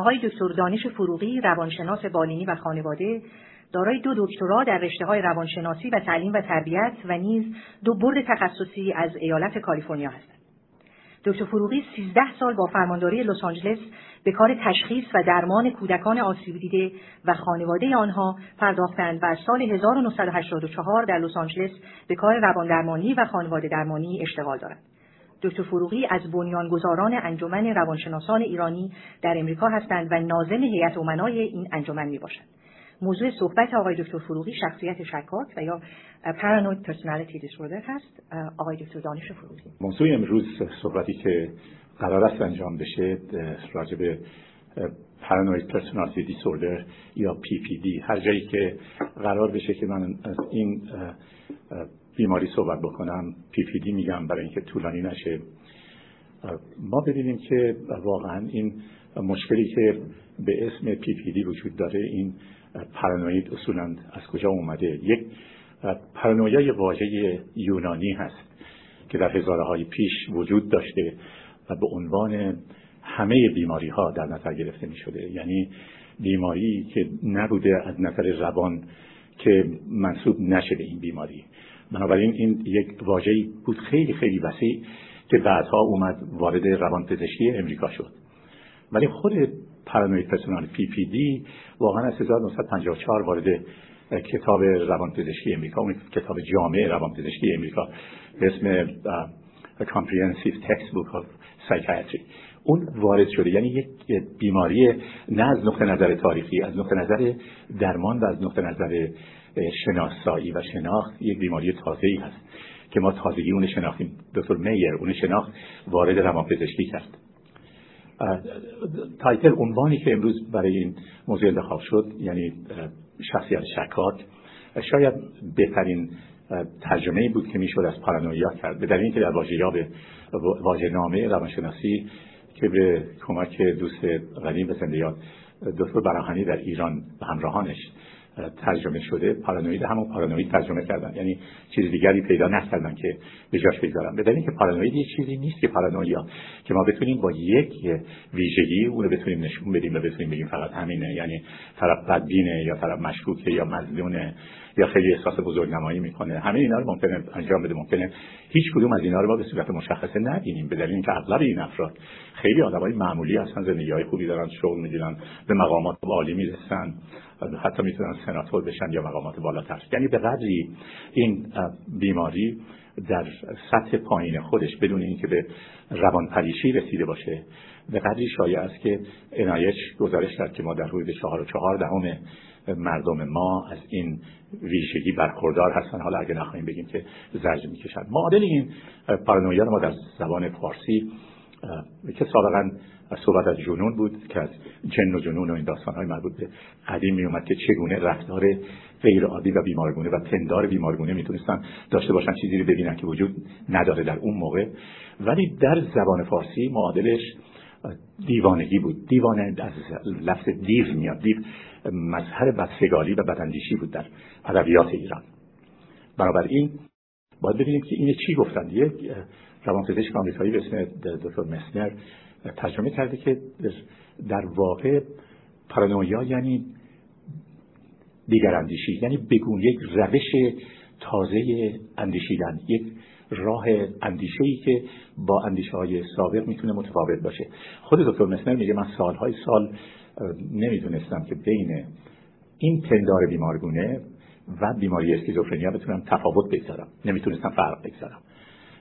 آقای دکتر دانش فروغی روانشناس بالینی و خانواده دارای دو دکترا در رشته های روانشناسی و تعلیم و تربیت و نیز دو برد تخصصی از ایالت کالیفرنیا هستند. دکتر فروغی 13 سال با فرمانداری لس آنجلس به کار تشخیص و درمان کودکان آسیب دیده و خانواده آنها پرداختند و از سال 1984 در لس آنجلس به کار رواندرمانی و خانواده درمانی اشتغال دارند. دکتر فروغی از بنیانگذاران انجمن روانشناسان ایرانی در امریکا هستند و ناظم هیئت امنای این انجمن می‌باشند. موضوع صحبت آقای دکتر فروغی شخصیت شکاک و یا paranoid personality disorder هست. آقای دکتر دانش فروغی. موضوع امروز صحبتی که قرار است انجام بشه راجع به paranoid personality disorder یا PPD هر جایی که قرار بشه که من این بیماری صحبت بکنم PPD میگم برای اینکه طولانی نشه. ما ببینیم که واقعا این مشکلی که به اسم PPD وجود داره این پارانوید اصولا از کجا اومده؟ یک پارانویا واژه یونانی هست که در هزاره های پیش وجود داشته و به عنوان همه بیماری ها در نظر گرفته می شده یعنی بیماری که نبوده از نظر روان که منصوب نشه به این بیماری. بنابراین این یک واژه‌ای بود خیلی خیلی وسیع که بعدها اومد وارد روان پزشکی امریکا شد. ولی خود پارانوید پرسونال پی پی دی واقعا از 1954 وارد کتاب روانپزشکی امریکا اون کتاب جامع روانپزشکی امریکا به اسم Comprehensive Textbook of Psychiatry. اون وارد شده. یعنی یک بیماری نه از نقطه نظر تاریخی از نقطه نظر درمان و از نقطه نظر شناسایی و شناخت یک بیماری تازه ای هست که ما تازگی اون شناختیم. دکتر میر اون شناخت وارد روانپزشکی کرد. تایتل عنوانی که امروز برای این موضوع انتخاب شد یعنی شخصیت شکاک شاید بهترین ترجمه بود که می‌شد از پارانویا کرد. به دلیل اینکه در واژه واژه نامه روانشناسی که به کمک دوست قدیم به زنده یاد دکتر براهنی در ایران به همراهانش. ترجمه شده پارانوید همون پارانوید ترجمه کردن. یعنی چیز دیگری پیدا نکردن که به جاش بگذارن. بدن اینکه پارانوید یه چیزی نیست که پارانویا. که ما بتونیم با یک ویژگی اون بتونیم نشون بدیم و بتونیم بگیم فقط همینه یعنی طرف بدبینه یا طرف مشکوکه یا مظنونه یا خیلی احساس نمایی می‌کنه. همه اینا رو ممکنه انجام بده ممکنه هیچ کدوم از اینا رو ما به صورت مشخصه نبینیم به دلیل اینکه اغلب این افراد خیلی آدمای معمولی هستن زندگی های خوبی دارن شغل می‌گیرن به مقامات عالی می‌رسن حتی می‌تونن سناتور بشن یا مقامات بالاتر. یعنی به قدری این بیماری در سطح پایین خودش بدون اینکه به روانپریشی رسیده باشه. به قدری شایع است که انایش گزارش کرد که ما در حدود چهار و چهار دهم مردم ما از این ویژگی برخوردار هستن. حالا اگه نخواهیم بگیم که زرج می‌کشن. معادل این پارانویا ما در زبان فارسی که سابقا صحبت از جنون بود که از جن و جنون و این داستان های مربوط به قدیم می اومد که چگونه رفتار غیر عادی و بیمارگونه و پندار بیمارگونه می‌تونستن داشته باشن چیزی رو ببینن که وجود نداره در اون موقع. ولی در زبان فارسی معادلش دیوانگی بود. دیوانه از لفظ دیو میاد. دیو مظهر بدسگالی و بداندیشی بود در ادبیات ایران. بنابراین باید ببینیم که این چی گفتند یک روانپزشک آمریکایی به اسم دکتر مسنر ترجمه کرده که در واقع پارانویا یعنی دیگر اندیشی یعنی بگون یک روش تازه اندیشیدن یک راه اندیشه ای که با اندیشه های سابق می‌تونه متفاوت باشه. خود دکتر مسنر میگه من سالهای سال نمی‌دونستم که بین این پندار بیمارگونه و بیماری اسکیزوفرنیا بتونم تفاوت بگذارم. نمی‌تونستم فرق بگذارم.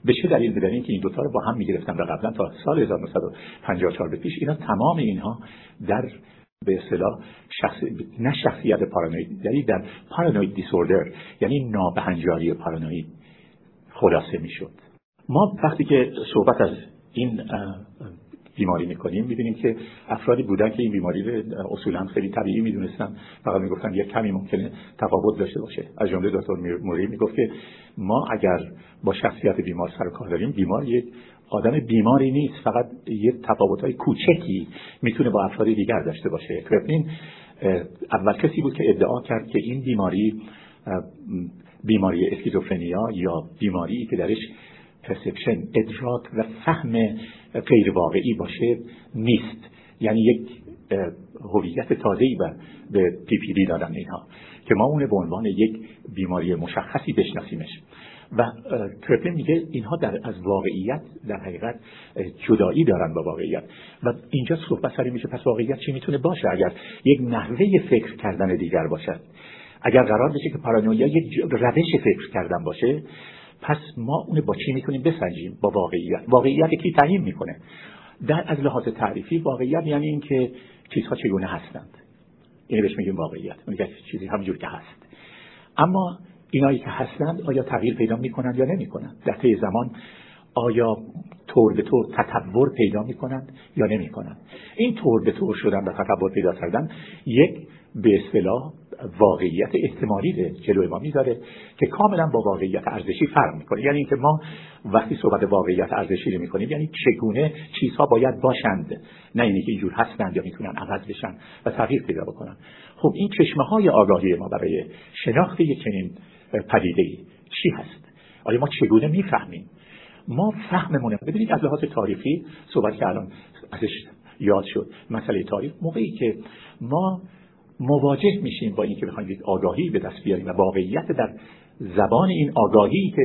به چه دلیل بدن اینکه این دوتا رو با هم می‌گرفتم و قبلا تا سال 1954 به پیش اینا تمام اینها در به اصطلاح شخص... نه شخصیت پارانوید یعنی در پارانوید دیسوردر یعنی نابهنجاری پارانوید خلاصه می‌شد. ما وقتی که صحبت از این بیماری می‌کنیم. می‌بینیم که افرادی بودن که این بیماری رو اصولا خیلی طبیعی می‌دونستن. فقط می‌گفتن یک کمی ممکنه تفاوت داشته باشه. از جمله دکتر موری می‌گفت که ما اگر با شخصیت بیمار سر کار داریم بیمار یک آدم بیماری نیست. فقط یه تفاوت های کوچکی می‌تونه با افراد دیگر داشته باشه. کرپلین اول کسی بود که ادعا کرد که این بیماری بیماری schizophrenia یا بیماری که درش perception ادراک و فهم غیر واقعی باشه نیست. یعنی یک هویت تازه‌ای به PPD دادن اینها که ما اون به عنوان یک بیماری مشخصی بشناسیمش. و کرپلین میگه اینها در از واقعیت در حقیقت جدایی دارن با واقعیت. و اینجا صحبت سری میشه پس واقعیت چی می‌تونه باشه؟ اگر یک نحوه فکر کردن دیگر باشد اگر قرار بشه که پارانویا یک روش فکر کردن باشه پس ما اون با چی می‌تونیم بسنجیم؟ با واقعیت. واقعیت کی تعیین می‌کنه؟ در از لحاظ تعریفی واقعیت یعنی اینکه چیزها چگونه هستند. اینو بهش میگیم واقعیت. میگه چیزی همجور که هست. اما اینایی که هستند آیا تغییر پیدا می‌کنند یا نمی‌کنند؟ در طی زمان آیا طور به طور تطور پیدا می‌کنند یا نمی‌کنند؟ این طور به طور شدن و تطور پیدا کردن یک به اصطلاح واقعیت احتمالی جلوی ما می‌ذاره که کاملا با واقعیت ارزشی فرق می‌کنه. یعنی اینکه ما وقتی صحبت واقعیت ارزشی رو می‌کنیم یعنی چگونه چیزها باید باشند. نه اینی که اینجور هستند یا می‌تونن عوض بشن و تغییر پیدا بکنن. خب این چشمه های آگاهی ما برای شناخت یک چنین پدیده چی هست؟ آیا ما چگونه می‌فهمیم؟ ما فهممونه ببینید از لحاظ تاریخی صحبت که الان ازش یاد شد. مسئله تاریخ موقعی که ما مواجه میشیم با اینکه بخوایم یک آگاهی به دست بیاریم و واقعیت در زبان این آگاهی که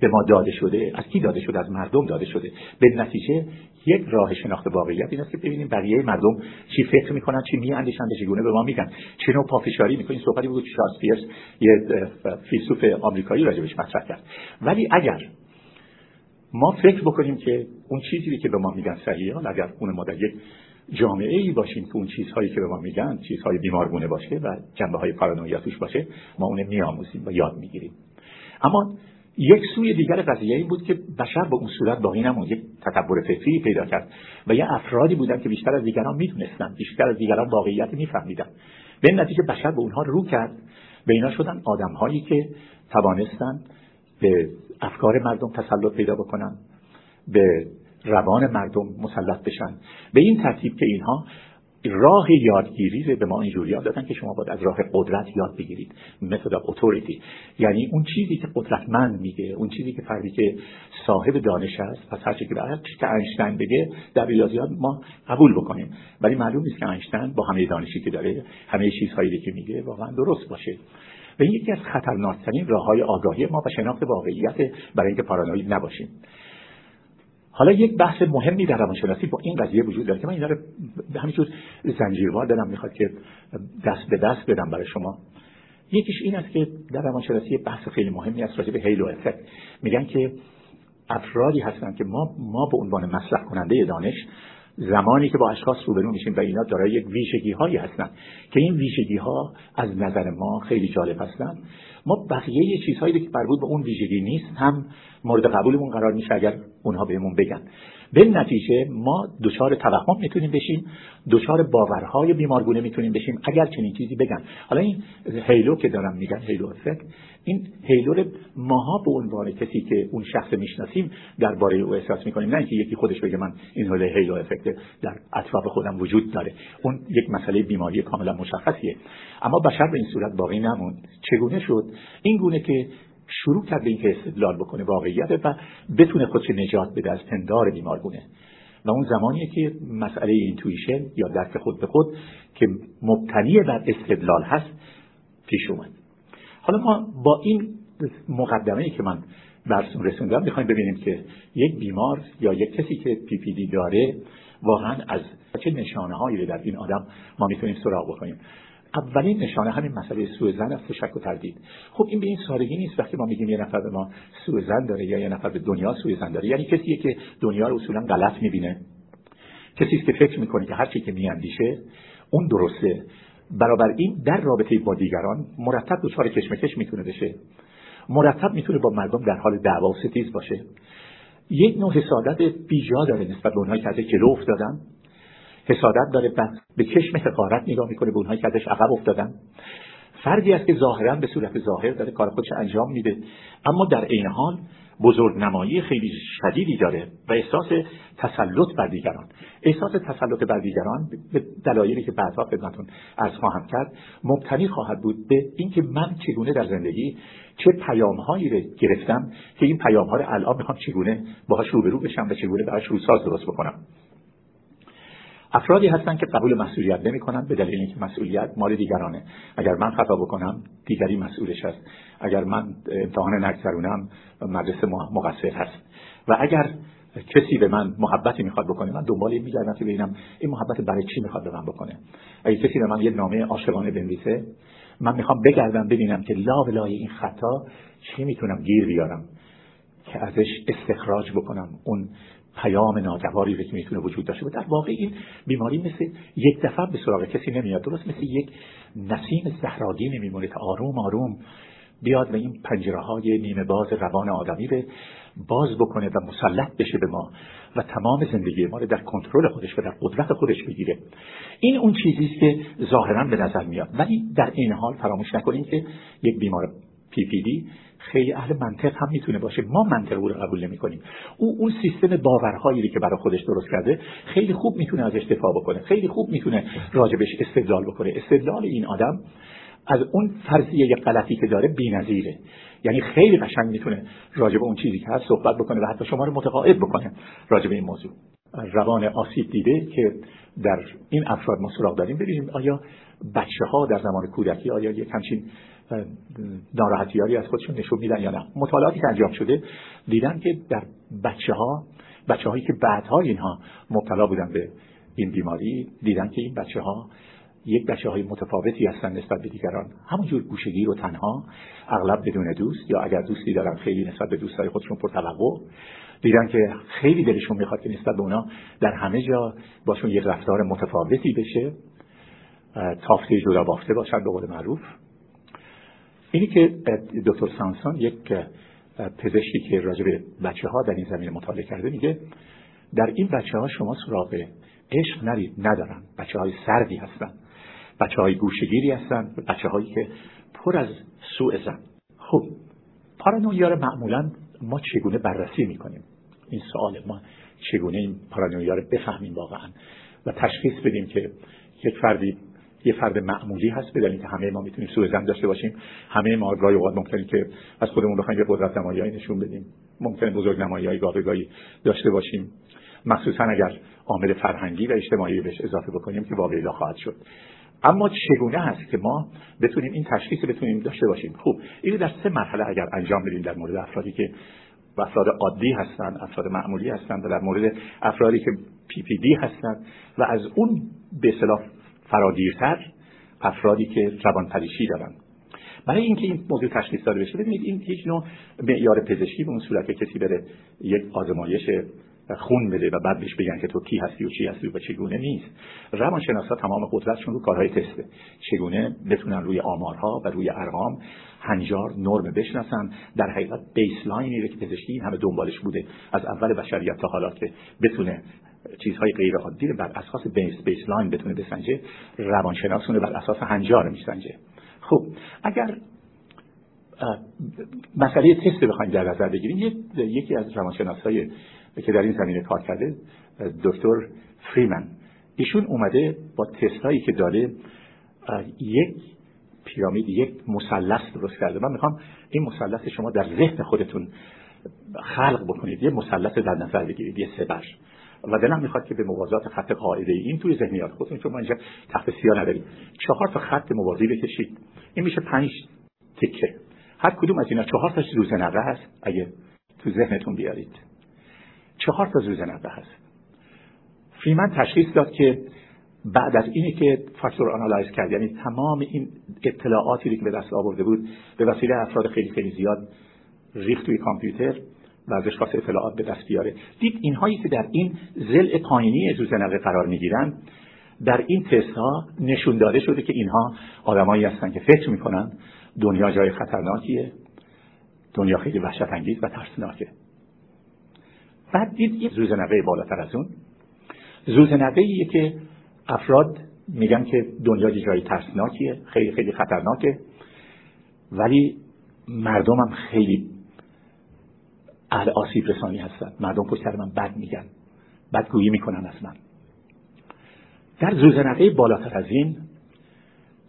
به ما داده شده از کی داده شده؟ از مردم داده شده. به نتیجه یک راه شناخت واقعیت این است که ببینیم بقیه مردم چی فکر می‌کنن چی میاندیشن چگونه به ما میگن. چه نوع پافشاری می‌کنن صحبتی بود چارلز پیرس یه فیلسوف آمریکایی راجبش مطرح کرد. ولی اگر ما فکر بکنیم که اون چیزی که به ما میگن صحیحه اگر اون ما در یک جامعه ای باشیم که اون چیزهایی که به ما میگن چیزهای بیمارگونه باشه و جنبه های پارانویا توش باشه ما اون میآموزیم و یاد می‌گیریم. اما یک سوی دیگر قضیه این بود که بشر به اون صورت باقی نموند یک تکبر فکری پیدا کرد و یه افرادی بودن که بیشتر از دیگران می‌دونستن بیشتر از دیگران واقعیت میفهمیدن. به نتیجه بشر به اونها رو کرد. به اینا شدن آدمهایی که توانستن به افکار مردم تسلط پیدا بکنن به روان مردم مسلط بشن. به این ترتیب که اینها راه یادگیری به ما اینجوری یاد دادن که شما باید از راه قدرت یاد بگیرید. متد اتوریتی یعنی اون چیزی که قدرتمند میگه اون چیزی که فردی که صاحب دانش است پس هر چیزی که که اینشتین بگه در ریاضیات ما قبول بکنیم. ولی معلوم نیست که اینشتین با همه دانشی که داره همه چیزهایی که میگه واقعا درست باشه. و این یکی از خطرناکترین راه های آگاهی ما و شناخت واقعیت برای اینکه پارانوید نباشیم. حالا یک بحث مهمی در روانشناسی با این قضیه وجود داره که من اینا رو همینجور زنجیروار دارم می‌خواد که دست به دست بدم برای شما. یکیش این است که در روانشناسی بحث خیلی مهمی است راجع به هیلو افکت. میگن که افرادی هستند که ما ما به عنوان مصرف کننده دانش زمانی که با اشخاص روبرو میشیم و اینا دارای یک ویژگی هایی هستند که این ویژگی ها از نظر ما خیلی جالب هستند. ما بقیه چیزهایی که مربوط به اون ویژگی نیست هم مورد قبولمون قرار میشه اگر اونها بهمون بگن. به نتیجه ما دچار توهم می‌تونیم بشیم دچار باورهای بیمارگونه می‌تونیم بشیم اگر چنین چیزی بگن. حالا این halo که دارم میگن halo effect این halo ماها به عنوان کسی که اون شخص می‌شناسیم درباره او احساس می‌کنیم. نه اینکه یکی خودش بگه من این حال halo effect در اطراف خودم وجود داره. اون یک مسئله بیماری کاملا مشخصیه. اما بشر به این صورت باقی نموند. چگونه شد؟ این گونه که شروع کرد به اینکه استدلال بکنه واقعیت و بتونه خودش نجات بده از پندار بیمارگونه. و اون زمانیه که مسئله intuition یا درک خود به خود که مبتنی بر استدلال هست پیش اومد. حالا ما با این مقدمه که من برسون رسوندم می‌خوایم ببینیم که یک بیمار یا یک کسی که پی پی دی داره واقعا از چه نشانه هایی در این آدم ما می‌تونیم سراغ بکنیم. اولین نشانه همین مسئله سوء زن است شک و تردید. خب این به این سادگی نیست. وقتی ما میگیم یه نفر به ما سوء زن داره یا یه نفر به دنیا سوء زن داره یعنی کسیه که دنیا رو اصولا غلط می‌بینه. کسی که فکر می‌کنه که هر چی که میاندیشه اون درسته. برابر این در رابطه با دیگران مرتب دچار کشمکش می‌تونه بشه. مرتب می‌تونه با مردم در حال دعوا و ستیز باشه. یک نوع حسادت بیجا داره نسبت به اونهایی که ازش جلو افتادن حسادت داره به چشم حقارت نگاه می‌کنه به اونهایی که ازش عقب افتادن. فردی است که ظاهرا به صورت ظاهر داره کار خودش انجام میده. اما در عین حال بزرگ نمایی خیلی شدیدی داره و احساس تسلط بر دیگران. احساس تسلط بر دیگران به دلایلی که بعدها خدمتتون از خواهم کرد مبتنی خواهد بود به اینکه من چگونه در زندگی چه پیامهایی رو گرفتم که این پیامها رو الان می‌خوام چگونه باهاش روبرو بشم و چگونه براش روساز درست بکنم. افرادی هستن که قبول مسئولیت نمی‌کنن به دلیل اینکه مسئولیت مال دیگرانه. اگر من خطا بکنم دیگری مسئولش هست اگر من امتحان نگذرونم مدرسه مقصر هست. و اگر کسی به من محبتی می‌خواد بکنه من دنبال این میگردم که ببینم این محبت برای چی می‌خواد به من بکنه. اگه کسی به من یه نامه عاشقانه بنویسه من می‌خوام بگردم ببینم که لا لای این خطا چی می‌تونم گیر بیارم. که ازش استخراج بکنم. اون پیام ناگواری که می‌تونه وجود داشته باشه. در واقع این بیماری مثل یک دفعه به سراغ کسی نمیاد. درست مثل یک نسیم زهراگی نمیمونه که آروم آروم بیاد و این پنجره های نیمه باز روان آدمی رو باز بکنه و مسلط بشه به ما و تمام زندگی ما رو در کنترل خودش و در قدرت خودش بگیره. این اون چیزی است که ظاهرا به نظر میاد. ولی در این حال فراموش نکنیم که یک بیمار پی پی دی خیلی اهل منطق هم می‌تونه باشه. ما منطق رو قبول نمی کنیم او اون سیستم باورهایی که برای خودش درست کرده خیلی خوب می‌تونه ازش دفاع بکنه. خیلی خوب می‌تونه راجبش استدلال بکنه. استدلال این آدم از اون فرضیه غلطی که داره بی‌نظیره. یعنی خیلی قشنگ می‌تونه راجب اون چیزی که هست صحبت بکنه و حتی شما رو متقاعد بکنه راجب این موضوع. روان آسیب دیده که در این افراد ما سراغ داریم. ببینیم آیا بچه ها در زمان کودکی آیا یک همچین ناراحتیاری از خودشون نشون میدن یا نه. مطالعاتی که انجام شده دیدن که در بچه ها بچه هایی که بعدها اینها مبتلا بودن به این بیماری دیدن که این بچه ها یک بچه های متفاوتی هستن نسبت به دیگران. همونجور گوشگیر و تنها اغلب بدون دوست یا اگر دوستی دارن خیلی نسبت به دوستای خودشون پرتوقع. دیدن که خیلی دلشون می‌خواد که نسبت به اونا در همه جا باشون یک رفتار متفاوتی بشه تافته جدا بافته باشن به قول معروف. اینی که دکتر سانسون یک پزشکی که راجع به بچه ها در این زمینه مطالعه کرده میگه در این بچه ها شما سراغ عشق نرید ندارن. بچه های سردی هستن. بچه های گوشگیری هستن. بچه هایی که پر از سوء زن. خب پارانویا رو معمولا ما چگونه بررسی می‌کنیم؟ این سوال ما چگونه این پارانویا رو بفهمیم واقعا؟ و تشخیص بدیم که یک فردی یه فرد معمولی هست بدانید که همه ما می‌تونیم سوء زن داشته باشیم همه ما گاهی اوقات ممکنه که از خودمون بخوایم یه قدرت نمایی نشون بدیم. ممکنه بزرگ نمایی گاهی گاهی داشته باشیم. مخصوصا اگر عامل فرهنگی و اجتماعی بهش اضافه بکنیم که واقعی خواهد شد. اما چگونه هست که ما بتونیم این تشخیص بتونیم داشته باشیم؟ خوب این در سه مرحله اگر انجام بدیم در مورد افرادی که افراد عادی هستند افراد معمولی هستند در مورد افرادی که پی پی دی هستند و از اون به اصطلاح فرادیرتر افرادی که روان پریشی دارن. برای اینکه این موضوع تشخیص داده بشه ببینید این یک نوع معیار پزشکی به اون صورت که کسی بره یک آزمایش خون بده و بعد بهش بگن که تو کی هستی و چی هستی و چگونه نیست. روانشناسا تمام قدرتشون رو کارهای تسته. چگونه بتونن روی آمارها و روی ارقام هنجار نرم بشناسن؟ در حقیقت بیسلاینی که پزشکی همه دنبالش بوده از اول بشریت تا حالا که بتونه چیزهای غیر عادی رو بر اساس بیس بیسلاین بتونه بسنجه روانشناسونه بر اساس هنجار میسنجه. خب اگر مسئله تست بخوایم در نظر بگیریم یکی از روانشناسای که در این زمینه کار کرده دکتر فریمن. ایشون اومده با تستایی که داره یک پیرامید یک مثلث درست کرده. من می‌خوام این مثلث شما در ذهن خودتون خلق بکنید. یه مثلث در نظر بگیرید یه سبر و دلم می‌خواد که به موازات خط قاعده این توی ذهنیات خودتون چون ما اینجا تخت سیاه نداریم. چهار تا خط موازی بکشید. این میشه پنج تکه. هر کدوم از اینا چهار تا روزنقه هست. اگه تو ذهنتون بیارید. چهار تا روزنقه هست. فریمن تشخیص داد که بعد از اینی که فاکتور آنالایز کرد یعنی تمام این اطلاعاتی که به دست آورده بود به وسیله افراد خیلی خیلی زیاد ریخت توی کامپیوتر. و ازش خواست اطلاعات به دست بیاره. دید اینهایی که در این زل پایینی زوزنقه قرار می‌گیرن در این تست ها نشون داده شده که اینها آدمایی هستن که فکر می‌کنن دنیا جای خطرناکیه دنیا خیلی وحشت انگیز و ترسناکه. بعد دید این زوزنقه بالاتر از اون. زوزنقه ایه که افراد میگن که دنیا جای ترسناکیه خیلی خیلی خطرناکه ولی مردم هم خیلی اهل آسیب رسانی هستن. مردم پشت من بد میگن. بدگویی می‌کنن از من. در زوزنقه بالاتر از این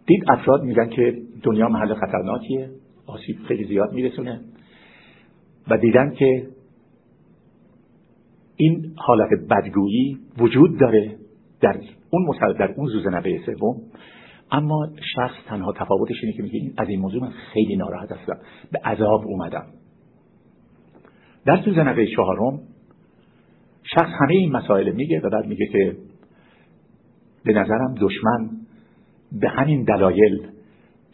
دید افراد میگن که دنیا محل خطرناکیه. آسیب خیلی زیاد میرسونه. و دیدن که این حالت بدگویی وجود داره در اون در اون زوزنبه سوم. اما شخص تنها تفاوتش اینه که میگه از این موضوع من خیلی ناراحت هستم. به عذاب اومدم. در زوزنبه چهارم شخص همه این مسائل میگه و بعد میگه که به نظرم دشمن به همین دلایل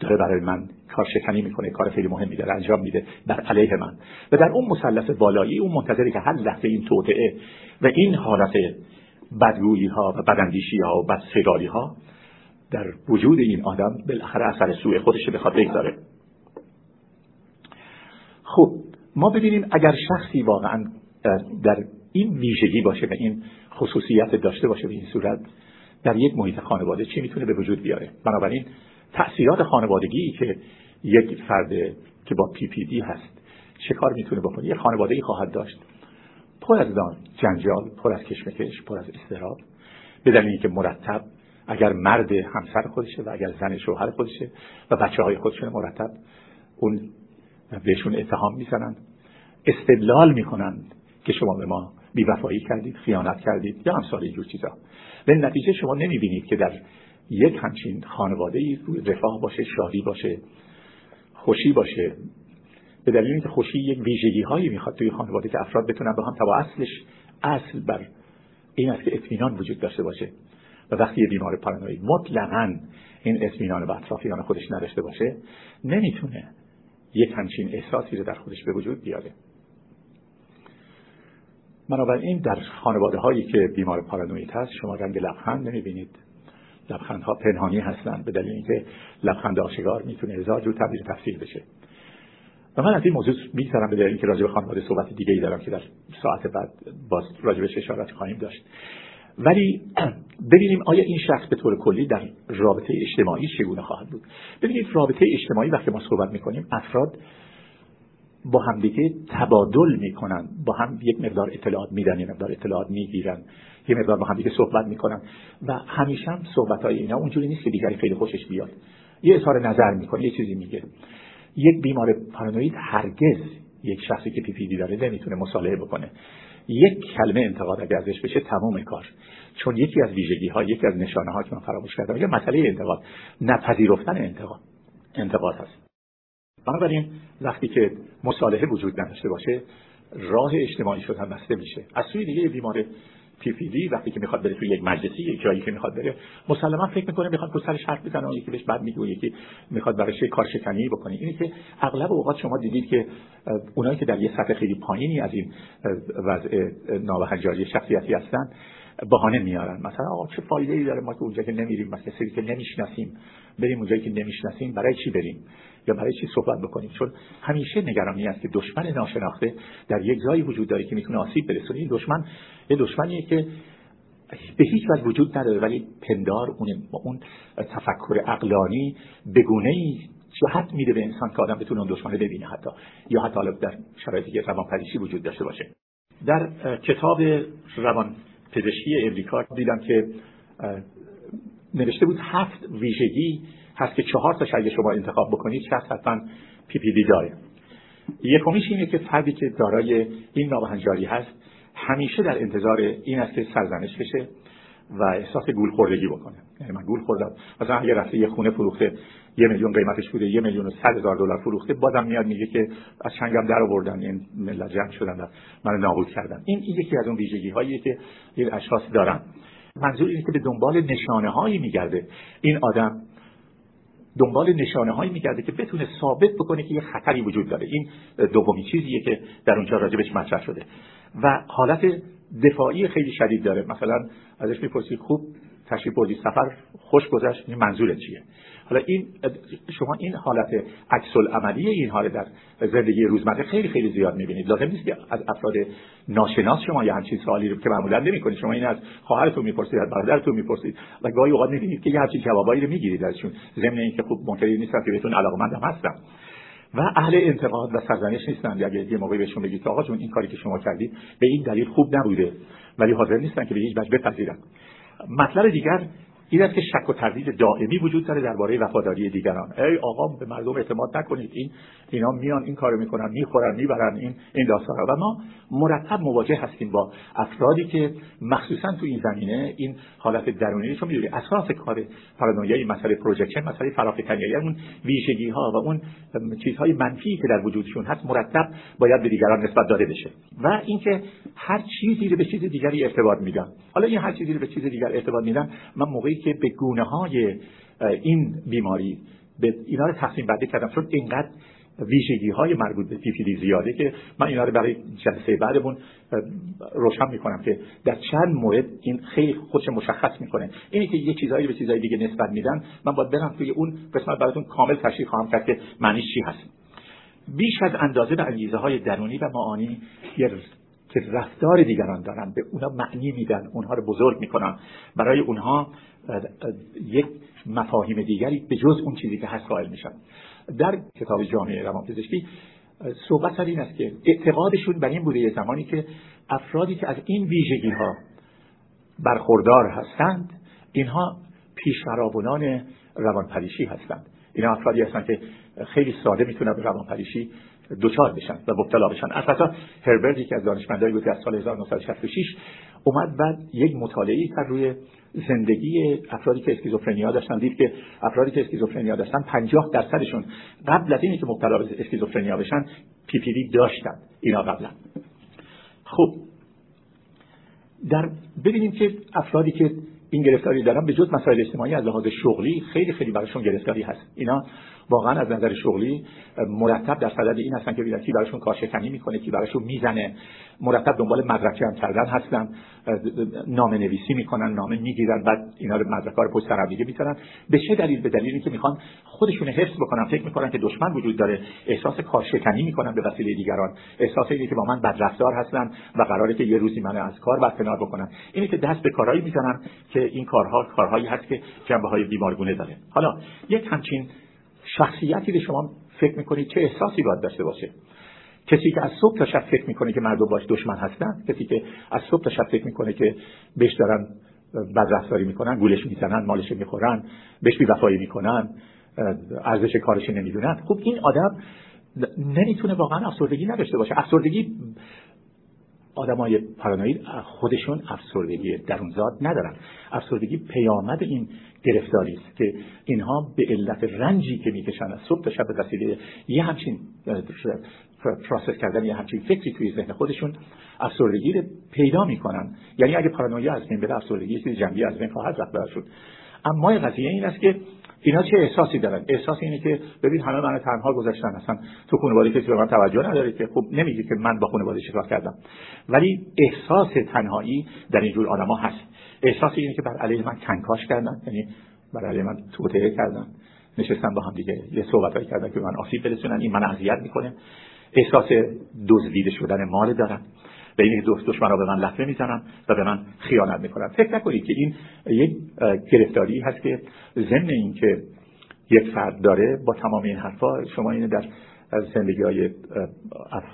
داره برای من کار شکنی می‌کنه کار خیلی مهمی داره انجام میده در علیه من. و در اون مثلث بالایی اون منتظری که هر لحظه این توطعه و این حالت بدگویی ها و بداندیشی ها و بدسگالی ها در وجود این آدم بالاخره اثر سوء خودش بخواد بگذاره. خب ما ببینیم اگر شخصی واقعا در این ویژگی باشه و این خصوصیت داشته باشه به این صورت در یک محیط خانواده چی می‌تونه به وجود بیاره؟ بنابراین تأثیرات خانوادگی که یک فرد که با پی پی دی هست چه کار می‌تونه بکنه؟ یک خانواده ای خواهد داشت. پر از دان جنجال پر از کشمکش پر از استراب به دلیلی که مرتب اگر مرد همسر خودشه و اگر زن شوهر خودشه و بچه های خودشون مرتب اون بهشون اتهام می‌زنند. استدلال می‌کنند که شما به ما بیوفایی کردید خیانت کردید یا امثال اینجور چیزا. به نتیجه شما نمی‌بینید که در یک همچین خانواده ای رفاه باشه شادی باشه خوشی باشه. به دلیل اینکه خوشی یک ویژگی هایی می‌خواد توی خانواده که افراد بتونن به هم تا اصلش اصل بر این است که اطمینان وجود داشته باشه. و وقتی یه بیمار پارانوید مطلقا این اطمینان به اطرافیان خودش نداشته باشه نمی‌تونه یک همچین احساسی رو در خودش به وجود بیاره. بنابراین در خانواده هایی که بیمار پارانوید هست شما رنگ لبخند نمی‌بینید. لبخندها پنهانی هستند به دلیل اینکه لبخند آشکار می‌تونه هزار جور تبدیل تفسیر بشه. و من از این موضوع میگذرم به دلیل اینکه راجع به خانواده صحبت دیگه ای دارم که در ساعت بعد باز راجع بهش اشارت خواهیم داشت. ولی ببینیم آیا این شخص به طور کلی در رابطه اجتماعی چگونه خواهد بود. ببینید رابطه اجتماعی وقتی ما صحبت می‌کنیم افراد با همدیگه تبادل می‌کنن. با هم یک مقدار اطلاعات میدن یک مقدار اطلاعات می‌گیرن. یک مقدار با همدیگه صحبت می‌کنن. و همیشه هم صحبت های اینا اونجوری نیست که دیگری خیلی خوشش بیاد. یه اظهار نظر می‌کنه یه چیزی میگه. یک بیمار پارانوید هرگز یک شخصی که پی پی داره نمی‌تونه مصالحه بکنه. یک کلمه انتقاد اگر ازش بشه تمام کار. چون یکی از ویژگی ها یکی از نشانه ها که من فراموش کردم یه مسئله انتقاد. نپذیرفتن انتقاد. انتقاد هست. بنابراین وقتی که مصالحه وجود نداشته باشه راه اجتماعی شدن بسته میشه. از سوی دیگه بیمار دی وقتی که می‌خواد بره توی یک مجلسی یک جایی که می‌خواد بره مسلما فکر می‌کنه می‌خواد تو سرش حرف بزنه یکی بهش بد میگه یکی می‌خواد براش کار شکنی بکنه. اینی که اغلب اوقات شما دیدید که اونایی که در یه سطح خیلی پایینی از این وضع نابهنجاری شخصیتی هستن بهانه میارن. مثلا آقا چه فایده ای داره ما که اونجا که نمیریم مثلا سری که نمی‌شناسیم بریم اونجایی که نمی‌شناسیم برای چی بریم؟ یا برای چی صحبت بکنیم؟ چون همیشه نگرانی است که دشمن ناشناخته در یک جایی وجود داره که می‌تونه آسیب برسونه. این دشمن یه دشمنیه که به هیچ وجه وجود نداره ولی پندار اون اون تفکر عقلانی به گونه ای میده به انسان که آدم بتونه اون دشمن ببینه حتی یا حتی حالا در شرایطی که روان پریشی وجود داشته باشه. در کتاب روان پزشکی امریکا دیدم که نوشته بود هفت ویژگی هست که چهار تا اگه شما انتخاب بکنید شخص حتما پی پی دی داره یکمیش اینه که فردی که دارای این نابهنجاری هست همیشه در انتظار این است که سرزنش بشه و احساس گول خوردگی بکنه. یعنی من گول خوردم. مثلا اگه رفته یه خونه فروخته یه میلیون قیمتش بوده یه میلیون و صد هزار دلار فروخته بازم میاد میگه که از چنگم در آوردن این ملت جمع شدن من نابود کردن این, یکی از اون ویژگی هاییه که این اشخاص دارن. منظور اینه که به دنبال نشانه هایی میگرده این آدم دنبال نشانه هایی میگرده که بتونه ثابت بکنه که یه خطری وجود داره. این دومی چیزیه که در اونجا راجبش مطرح شده. و حالت دفاعی خیلی شدید داره. مثلا ازش می‌پرسی خوب تشریف بردی سفر خوش گذشت این منظورت چیه؟ حالا این شما این حالت عکس عملی این حال در زندگی روزمره خیلی خیلی زیاد می‌بینید. لازم نیست که از افراد ناشناس شما یه همچین سوالی رو که معمولا نمی‌کنید. شما این از خواهرتون می‌پرسید از برادرتون می‌پرسید. و گاهی اوقات می‌بینید که یه همچین جوابایی رو می‌گیرید ازشون. ضمن اینکه خوب منکری نیستن که بهتون علاقمندم هستم و اهل انتقاد و سرزنش نیستن. اگه یه موقعی بهشون بگید آقا جون این کاری که شما کردید به این دلیل خوب نبوده ولی حاضر نیستن که به هیچ وجه بپذیرن. مطلب دیگر این است که شک و تردید دائمی وجود داره درباره وفاداری دیگران. ای آقا به مردم اعتماد نکنید. این اینا میان این کارو می‌کنن می‌خورن می‌برن این این داستانا و ما مرتب مواجه هستیم با افرادی که مخصوصا تو این زمینه این حالت درونی چون می‌دونید اساس کار پارانویای مسئله پروژکشن مسئله فرافتنی یعنی اون ویژگی ها و اون چیزهای منفی که در وجودشون هست مرتب باید به دیگران نسبت داده بشه. و اینکه هر چیزی به چیز دیگری ارتباط میدن حالا این هر چیزی به چیز دیگر ارتباط میدن من موقعی که به گونه های این بیماری به اینا رو تقسیم بندی کردم. چون اینقدر ویژگی های مربوط به تیفیلی زیاده که من اینا رو برای جلسه بعدمون روشن می‌کنم که در چند مورد این خیلی خودش مشخص می‌کنه. اینی که یه چیزایی به چیزهای دیگه نسبت میدن من باید برم توی اون قسمت براتون کامل تشریح خواهم کرد که معنیش چی هست. بیش از اندازه به انگیزه های درونی و معانی که رفتار دیگران دارن به اونا معنی میدن اونها رو بزرگ می‌کنن. برای اونها یک مفاهیم دیگری به جز اون چیزی که هست قائل میشن. در کتاب جامعه روانپزشکی صحبت سر این است که اعتقادشون بر این بوده یه زمانی که افرادی که از این ویژگی ها برخوردار هستند اینها پیشورابونان روانپریشی هستند. اینا افرادی هستند که خیلی ساده می‌تونن به روانپریشی دوچار بشن و مبتلا بشن. اساسا هربرت که از دانشمندایی بود از سال 1966 اومد بعد یک مطالعه کرد روی زندگی افرادی که اسکیزوفرنیا داشتن. دید که افرادی که اسکیزوفرنیا داشتن 50 درصدشون قبل از اینکه مبتلا به اسکیزوفرنیا بشن PPD داشتن اینا قبلا. خب در ببینیم که افرادی که این گرفتاری دارن به جز مسائل اجتماعی از لحاظ شغلی خیلی خیلی براشون گرفتاری هست. اینا واقعا از نظر شغلی مرتب در صدد این هستن که ببینن کی براشون کارشکنی می‌کنه کی براشون می‌زنه. مرتب دنبال مدرک هم کردن هستن. نامه نویسی می‌کنن نامه می‌گیرن بعد اینا رو مدرک رو پشت سر دیگه می‌ذارن. به چه دلیل؟ به دلیل اینکه می‌خوان خودشون حفظ بکنن. فکر می‌کنن که دشمن وجود داره. احساس کارشکنی می‌کنن به وسیله دیگران. احساس اینه که با من بدرفتار هستن و قراره که یه روزی منو از کار برکنار بکنن. اینه که دست به کارهایی می‌زنن که این کارها کارهایی هست که جنبه های بیمارگونه داره. حالا یک همچین شخصیتی به شما فکر می‌کنید چه احساسی باید داشته باشه؟ کسی که از صبح تا شب فکر می‌کنه که مردم باش دشمن هستن کسی که از صبح تا شب فکر می‌کنه که بهش دارن بدرفتاری می‌کنن گولش می‌زنن مالش می‌خورن بهش بیوفایی می‌کنن ارزش کارش نمی‌دونن. خب این آدم نمی‌تونه واقعا افسردگی نداشته باشه. افسردگی آدمای پارانوید خودشون افسردگی درونزاد ندارن. افسردگی پیامد این گرفتاری است که اینها به علت رنجی که می‌کشن از صبح تا شب به وسیله یه همچین process کردن یه همچین فکری توی ذهن خودشون افسردگی رو پیدا می‌کنن. یعنی اگه پارانویا از بین بره افسردگی جنبی از بین خواهد رفت برشون اما قضیه این است که اینا چه احساسی دارن؟ احساس اینه که ببین همه من تنها گذاشتن. اصلا تو خانواده کسی به من توجه نداره که خب نمیگه که من با خانواده چیکار کردم. ولی احساس تنهایی در این جور آدما هست. احساس اینه که بر علیه من کنکاش کردن. یعنی بر علیه من توطئه کردن. نشستن با هم دیگه یه صحبتایی کردن که من آسیب برسونن. این من اذیت می‌کنه. احساس دزدیده شدن مال دارن. دوست دشمن را به من لطمه می‌زنن و به من خیانت می‌کنن. فکر نکنید که این یک گرفتاری هست که ضمن اینکه یک فرد داره با تمام این حرفا شما اینه در زندگی های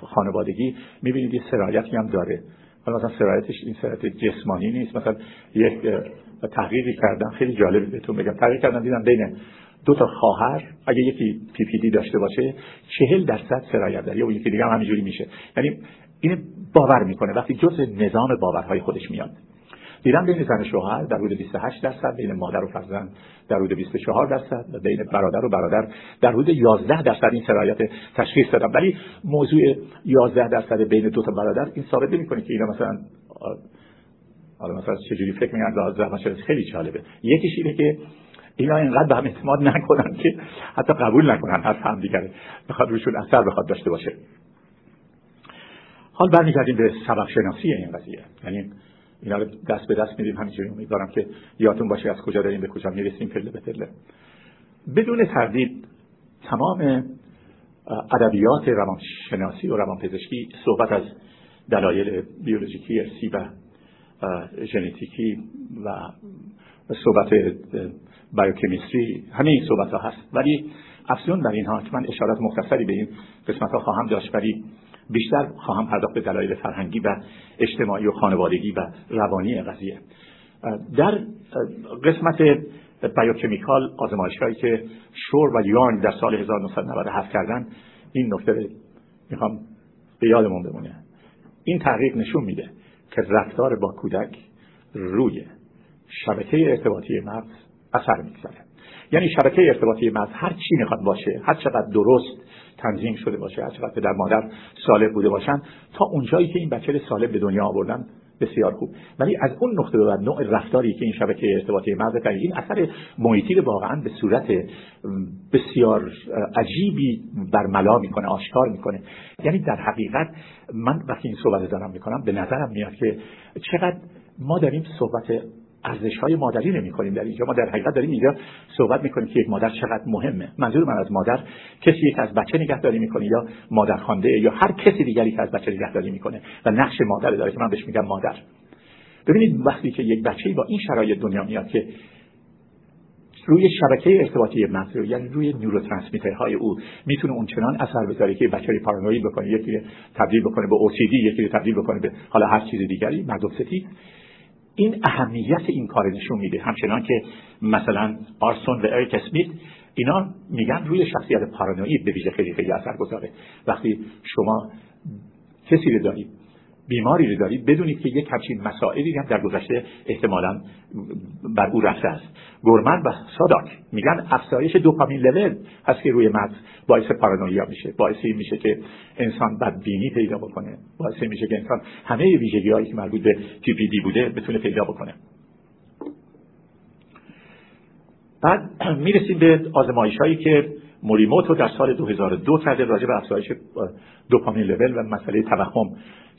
خانوادگی می‌بینید یه سرایتی هم داره. حالا مثلا سرایتش این سرایت جسمانی نیست. مثلا یک تحقیقی کردن خیلی جالب بهتون بگم. تحقیق کردن دیدم بین دو تا خواهر اگه یکی پی پی دی داشته باشه چهل درصد سرایت داره. یا یکی دیگه هم همینجوری میشه. یعنی این باور می‌کنه. وقتی جز نظام باورهای خودش میاد. دیدم بین زن شوهر در حدود 28 درصد بین مادر و فرزند در حدود 24 درصد و بین برادر و برادر در حدود 11 درصد. این سرایت تشخیص دادم. ولی موضوع 11 درصد بین دو تا برادر این ثابت نمی‌کنه که اینا مثلا حالا مثلا چجوری فکر می‌کنن از خیلی جالبه. یکیش اینه که اینا اینقدر به هم اعتماد نکنن که حتی قبول نکنن از هم دیگره بخواد روشون اثر بخواد داشته باشه. حال برمیگردیم به سبب شناسی این قضیه. یعنی اینا رو دست به دست میدیم همینجوری. امیدوارم که یادتون باشه از کجا داریم به کجا می‌رسیم پله به پله. بدون تردید تمام ادبیات روانشناسی و روانپزشکی صحبت از دلایل بیولوژیکی ارسی و ژنتیکی و صحبت بایوکمیستری همه این صحبت ها هست. ولی افزون بر اینها که من اشارات مختصری به این قسمت ها خواهم داشت. ولی بیشتر خواهم پرداخت به دلایل فرهنگی و اجتماعی و خانوادگی و روانی قضیه. در قسمت بیوکمیکال آزمایش هایی که شور و یانگ در سال 1997 کردن این نکته می‌خوام به یادمون بمونه. این تحقیق نشون میده که رفتار با کودک روی شبکه ارتباطی مغز اثر می‌گذاره. یعنی شبکه ارتباطی مغز هر چی می‌خواد باشه هر چقدر درست تنظیم شده باشه هر چقدر در مادر سالب بوده باشن تا اونجایی که این بچه سالب به دنیا آوردن بسیار خوب. ولی از اون نقطه به بعد نوع رفتاری که این شبکه ارتباطی در این اثر محیطی واقعا به صورت بسیار عجیبی برملا می‌کنه آشکار می‌کنه. یعنی در حقیقت من وقتی این صحبت دارم می‌کنم به نظرم میاد که چقدر ما داریم صحبت ارزش های مادری نمی کنیم در اینجا. ما در حقیقت داریم اینجا صحبت می‌کنیم که یک مادر چقدر مهمه. منظور من از مادر کسی که از بچه نگهداری می‌کنه یا مادر خانده یا هر کسی دیگری که از بچه نگهداری می‌کنه. و نقش مادر داره که من بهش میگم مادر. ببینید وقتی که یک بچه با این شرایط دنیا میاد که روی شبکه ارتباطی مغز یعنی روی های او می‌تونه اون چنان اثر بذاره که بچه پارانوید بکنه یکی تبدیل بکنه به OCD یکی تبدیل بکنه به حالا هر چیز دیگری مردم این اهمیت این کار نشون میده. همچنان که مثلا آرسون و اریک اسمیت اینا میگن روی شخصیت پارانوید به ویژه خیلی خیلی اثر گذاره وقتی شما کسی رو دارید بیماری رو دارید بدونید که یک همچین مسائلی هم در گذشته احتمالا بر او رفته است. گورمن و ساداک میگن افزایش دوپامین لول هست که روی مغز باعث پارانویا میشه باعث این میشه که انسان بدبینی پیدا بکنه باعث میشه که انسان همه ویژگی هایی که مربوط به تی پی دی بوده بتونه پیدا بکنه. بعد می‌رسیم به آزمایش هایی که موریموتو در سال 2002 کرده راجع به افزایش دوپامین لول و مسئله توهم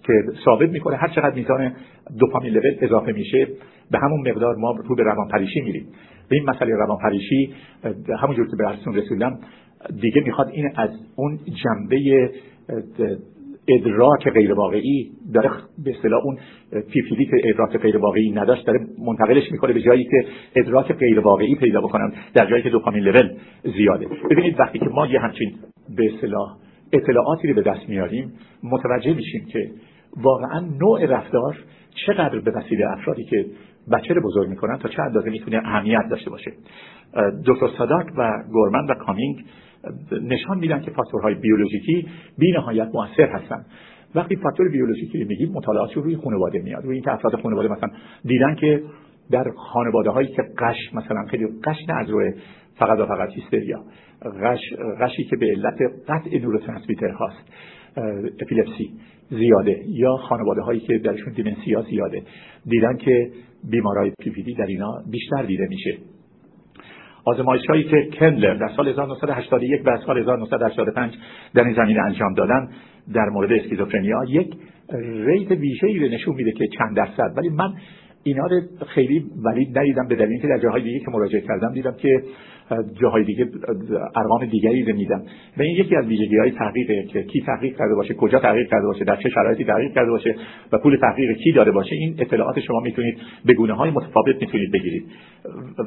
که ثابت می‌کنه هر چقدر میزان دوپامین لول اضافه میشه به همون مقدار ما رو به روانپریشی میریم. به این مسئله روانپریشی همونجور که به عرضتون رسوندم دیگه می‌خواد این از اون جنبه ادراک غیر واقعی داره به اصطلاح اون people ی که ادراک غیر واقعی نداشت داره منتقلش می‌کنه به جایی که ادراک غیر واقعی پیدا بکنن در جایی که dopamine level زیاده. ببینید وقتی که ما یه همچین به اصطلاح اطلاعاتی رو به دست میاریم متوجه میشیم که واقعا نوع رفتار چقدر به وسیله افرادی که بچه رو بزرگ می‌کنن تا چه اندازه می‌تونه اهمیت داشته باشه. دکتر صداک و گورمن و کامینگ نشان میدن که فاکتورهای بیولوژیکی بی نهایت موثر هستن. وقتی فاکتور بیولوژیکی میگیم مطالعات روی خانواده میاد. روی اینکه افراد خانواده مثلا دیدن که در خانواده هایی که قش مثلا خیلی قش نه از روی فقط و فقط هیستریا غش غشی که به علت قطع نوروترانسمیتر هاست. اپیلپسی زیاده یا خانواده هایی که درشون دیمنسیا زیاده. دیدن که بیمارای پی در اینا بیشتر دیده میشه. آزمایش هایی که کندلر در سال 1981 و سال 1985 در این زمینه انجام دادن در مورد اسکیزوفرنیا یک ریت ویژه‌ای رو نشون میده که چند درصد. ولی من اینا رو خیلی ولی ندیدم به دلیل که در جاهای دیگه که مراجعه کردم دیدم که جاهای دیگه ارقام دیگری رو میدم. و این یکی از ویژگی های تحقیقه که کی تحقیق کرده باشه کجا تحقیق کرده باشه در چه شرایطی تحقیق کرده باشه و پول تحقیق کی داره باشه این اطلاعات شما می‌تونید به گونه های متفاوت می‌تونید بگیرید.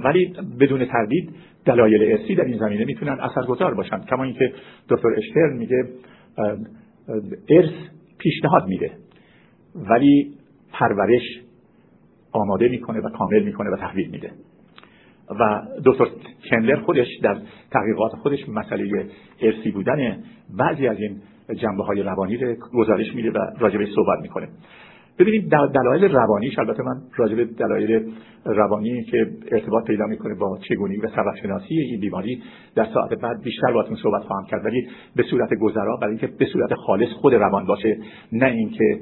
ولی بدون تردید دلایل ارسی در این زمینه می‌تونن اثرگذار باشن. کما اینکه دکتر اشترن میگه ارث پیشنهاد میده. ولی پرورش آماده می‌کنه و کامل می‌کنه و تحویل میده. و دکتر کندلر خودش در تحقیقات خودش مسئله ارسی بودن بعضی از این جنبه های روانی رو گزارش میده و راجبه صحبت می‌کنه. ببینید دلایل روانیش البته من راجع به دلایل روانی که ارتباط پیدا می‌کنه با چگونی و سبب شناسی این بیماری در ساعت بعد بیشتر باهاتون صحبت خواهم کرد. ولی به صورت گذرا برای اینکه به صورت خالص خود روان باشه نه اینکه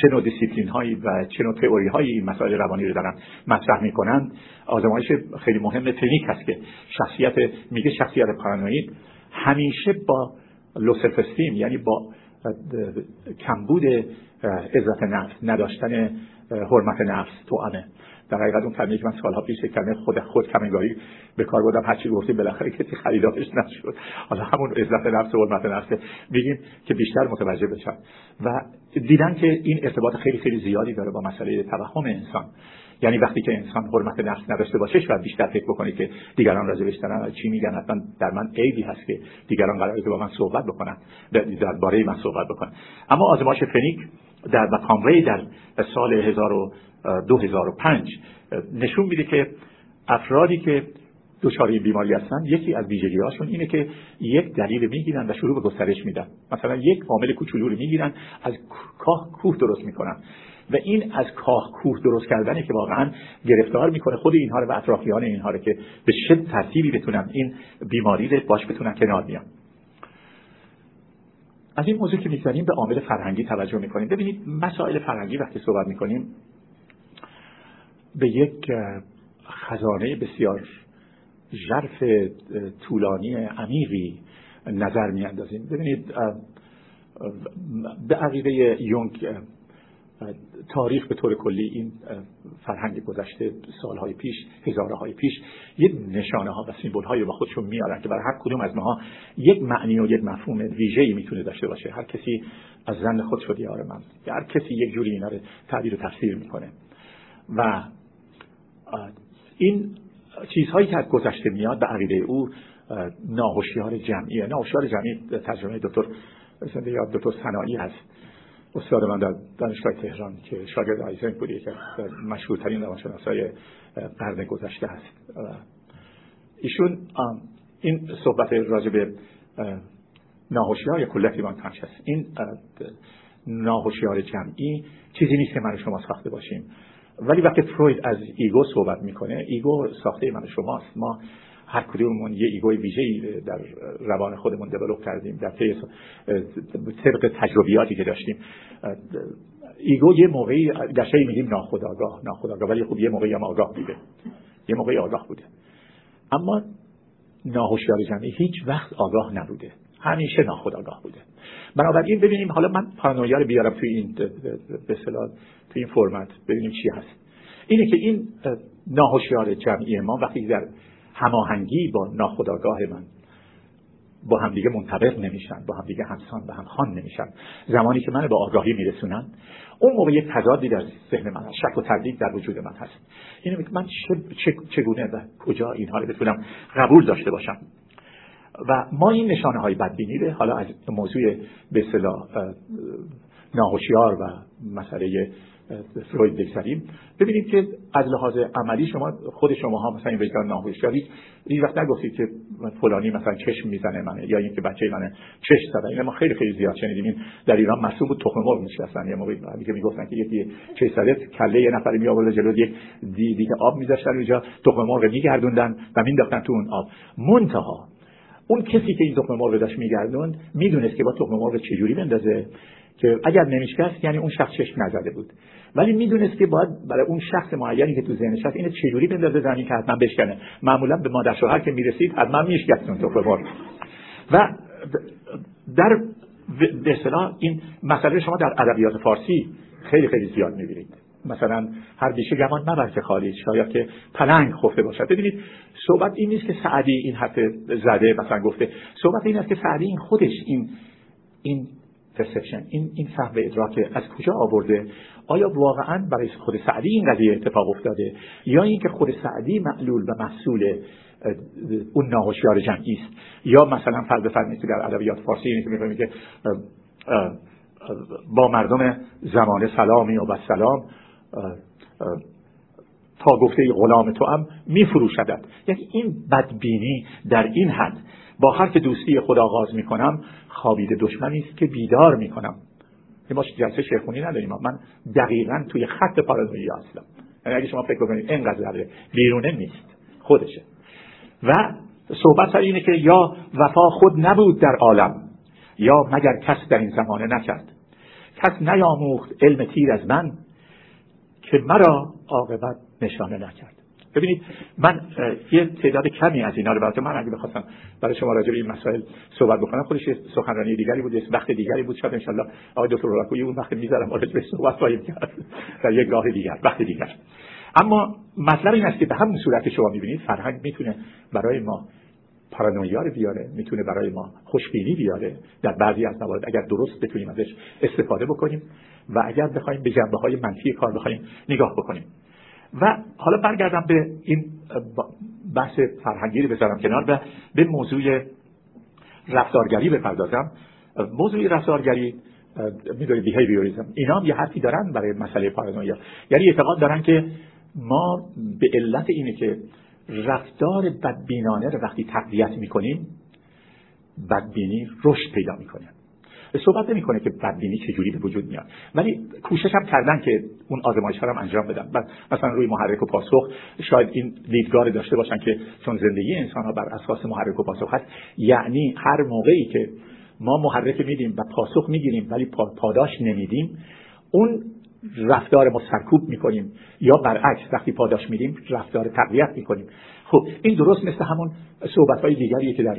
چه نوع دیسیپلین هایی و چه نوع تئوری هایی این مسائل روانی رو دارن مطرح می‌کنن آزمایش خیلی مهم تکنیک هست که شخصیت میگه شخصیت پارانوید همیشه با لوسفستیم یعنی با کمبود عزت نفس نداشتن حرمت نفس تو امه در حقیقت اون کلمه که من سالها پیش کلمه خود خود کمنگاری به کار بردم. هرچی گفتیم بالاخره کسی خریدارش نشد. حالا همون عزت نفس و حرمت نفس میگیم که بیشتر متوجه بشن. و دیدن که این ارتباط خیلی خیلی زیادی داره با مسئله توهم انسان. یعنی وقتی که انسان حرمت نفس نداشته باشه و بیشتر فکر بکنه که دیگران راجبش دارن چی میگن؟ حتما در من عیبی هست که دیگران قراره که با من صحبت بکنن درباره من صحبت بکنن. اما آزمایش فنیک در و در سال 2005 نشون میده که افرادی که دچار این بیماری هستن یکی از ویژگی هاشون اینه که یک دلیل می‌گیرن و شروع به گسترش میدن. مثلا یک عامل کوچولو رو می‌گیرن از کاه کوه درست می‌کنن. و این از کاه کوه درست کردنه که واقعا گرفتار می‌کنه خود اینها رو و اطرافیان اینها رو که به چه ترتیبی بتونن این بیماری رو باش بتونن کنار بیان. از این موضوع که می‌گذاریم به عامل فرهنگی توجه می‌کنیم. ببینید مسائل فرهنگی وقتی صحبت می‌کنیم به یک خزانه بسیار ژرف طولانی عمیقی نظر میاندازیم. ببینید به عقیده یونگ تاریخ به طور کلی این فرهنگ گذشته سالهای پیش هزاره های پیش یک نشانه ها و سیمبل های با خودشون میارن که برای هر کدوم از ماها یک معنی و یک مفهوم ویژه‌ای می‌تونه داشته باشه. هر کسی از زن خود شد یار من. هر کسی یک جوری اینا رو تعبیر و تفسیر می‌کنه. و این چیزهایی که از گذشته میاد به عقیده او ناهوشیار جمعیه. ناهوشیار جمعی ترجمه دکتر یا دکتر صناعی هست. استاد من در دانشگاه تهران که شاگرد آیزنک بودی که مشهورترین روانشناسای قرن گذشته هست ایشون این صحبت راجع به ناهوشیار یا ایمان هست این ناهوشیار جمعی چیزی نیست که من شما ساخته باشیم. ولی وقتی فروید از ego صحبت می‌کنه ego ساخته من شماست. ما هر کدوممون یه ego ی ویژه‌ای در روان خودمون دیولپ کردیم. در طی طبق تجربیاتی که داشتیم. ایگو یه موقعی گشایی میگیم ناخودآگاه ناخودآگاه. ولی خب یه موقعی هم آگاه بوده. یه موقعی آگاه بوده. اما ناهوشیار جمعی هیچ وقت آگاه نبوده. همیشه ناخودآگاه بوده. بنابراین ببینیم حالا من پارانویا رو بیارم توی این به توی این فرمت ببینیم چی هست. اینه که این ناهوشیار جمعی ما وقتی در هماهنگی با ناخودآگاه من. با همدیگه منطبق نمیشن با همدیگه همسان و همخوان نمیشن. زمانی که من به آگاهی میرسونن اون موقع یک تضادی در ذهن من هست شک و تردید در وجود من هست. یعنی من چگونه و کجا اینها رو بتونم قبول داشته باشم؟ و ما این نشانه های بدبینی رو حالا از موضوع به اصطلاح ناهوشیار و مسئله فروید بگذاریم. ببینید که از لحاظ عملی شما خود شما ها مثلا این وجدان ناهوشیاری هیچ وقت نگفتید که فلانی مثلا چشم می‌زنه منه یا اینکه بچه منه چشم زده. این ما خیلی خیلی زیاد شنیدیم. این در ایران مسئول بود تخم مرغ میشستن یه موقعی که می‌گفتن که یکی چشم زده کله یه نفر می آورد جلو یک دیگه آب میذاشتن اونجا تخم مرغ میگردوندن و مینداختن تو اون آب. منتها اون کسی که این تخم مرغ داشت میگردوند می‌دونست که با تخم مرغ چجوری بندازه که اگر نمیشکست یعنی اون شخص چشم نزده بود. ولی می‌دونست که باید برای اون شخص معینی که تو ذهنش هست اینو چجوری بندازه زمین که حتما بشکنه. معمولا به مادر شوهر که می‌رسید حتما میشکست اون تخم مرغ. و در به این مسئله شما در ادبیات فارسی خیلی خیلی زیاد می‌بینید. مثلا هر بیشه گمان مبر که خالی شاید که پلنگ خفته باشد. ببینید صحبت این نیست که سعدی این حرف زده مثلا گفته. صحبت این است که سعدی این خودش این این پرسپشن این این فهم ادراک از کجا آورده؟ آیا واقعا برای خود سعدی این قضیه اتفاق افتاده؟ یا اینکه خود سعدی معلول و محصول اون ناهوشیار جمعی است؟ یا مثلا فرض بفرمایید در ادبیات فارسی اینه که که با مردم زمان سلامی و سلام تا گفته غلام تو هم میفروشدد یعنی این بدبینی در این حد. با که دوستی خود آغاز می‌کنم خوابید دشمنی است که بیدار می‌کنم. ما جلسه شیخونی نداریم. من دقیقا توی خط پارانویی هستم. یعنی اگه شما فکر کنید اینقدر بیرونه نیست. خودشه. و صحبت سر اینه که یا وفا خود نبود در عالم یا مگر کس در این زمانه نکرد. کس نیاموخت علم تیر از من که مرا عاقبت نشانه نکرد. ببینید من یه تعداد کمی از اینا رو براتون من اگه بخواستم برای شما راجع به این مسائل صحبت بکنم خودش سخنرانی دیگری بود وقت دیگری بود. شاید ان آقای دکتر رولاکویی اون وقت می‌ذارم راجع به صحبت خواهیم کرد. در یک گاه دیگر وقت دیگر. اما مطلب این است که به همون صورت شما می‌بینید فرهنگ می‌تونه برای ما پارانویا رو بیاره می‌تونه برای ما خوشبینی بیاره. در بعضی از موارد اگر درست بتونیم ازش استفاده بکنیم و اگر بخوایم به جنبه های منفی کار بخوایم نگاه بکنیم. و حالا برگردم به این بحث فرهنگی رو بذارم کنار و به موضوع رفتارگری بپردازم. موضوع رفتارگری می‌دونی بیهیویوریزم اینا هم یه حرفی دارن برای مسئله پارانویا. یعنی اعتقاد دارن که ما به علت اینه که رفتار بدبینانه رو وقتی تقویت می‌کنیم بدبینی رشد پیدا می‌کنه. صحبت نمی‌کنه که بدبینی چجوری به وجود میاد. ولی کوشش هم کردن که اون آزمایش هم انجام بدن. مثلا روی محرک و پاسخ شاید این دیدگاه داشته باشن که چون زندگی انسان ها بر اساس محرک و پاسخ هست یعنی هر موقعی که ما محرک میدیم و پاسخ می‌گیریم ولی پاداش نمیدیم اون رفتار ما سرکوب می‌کنیم. یا برعکس وقتی پاداش میدیم رفتار تقویت می‌کنیم. خب این درست مثل همون صحبت های دیگریه که در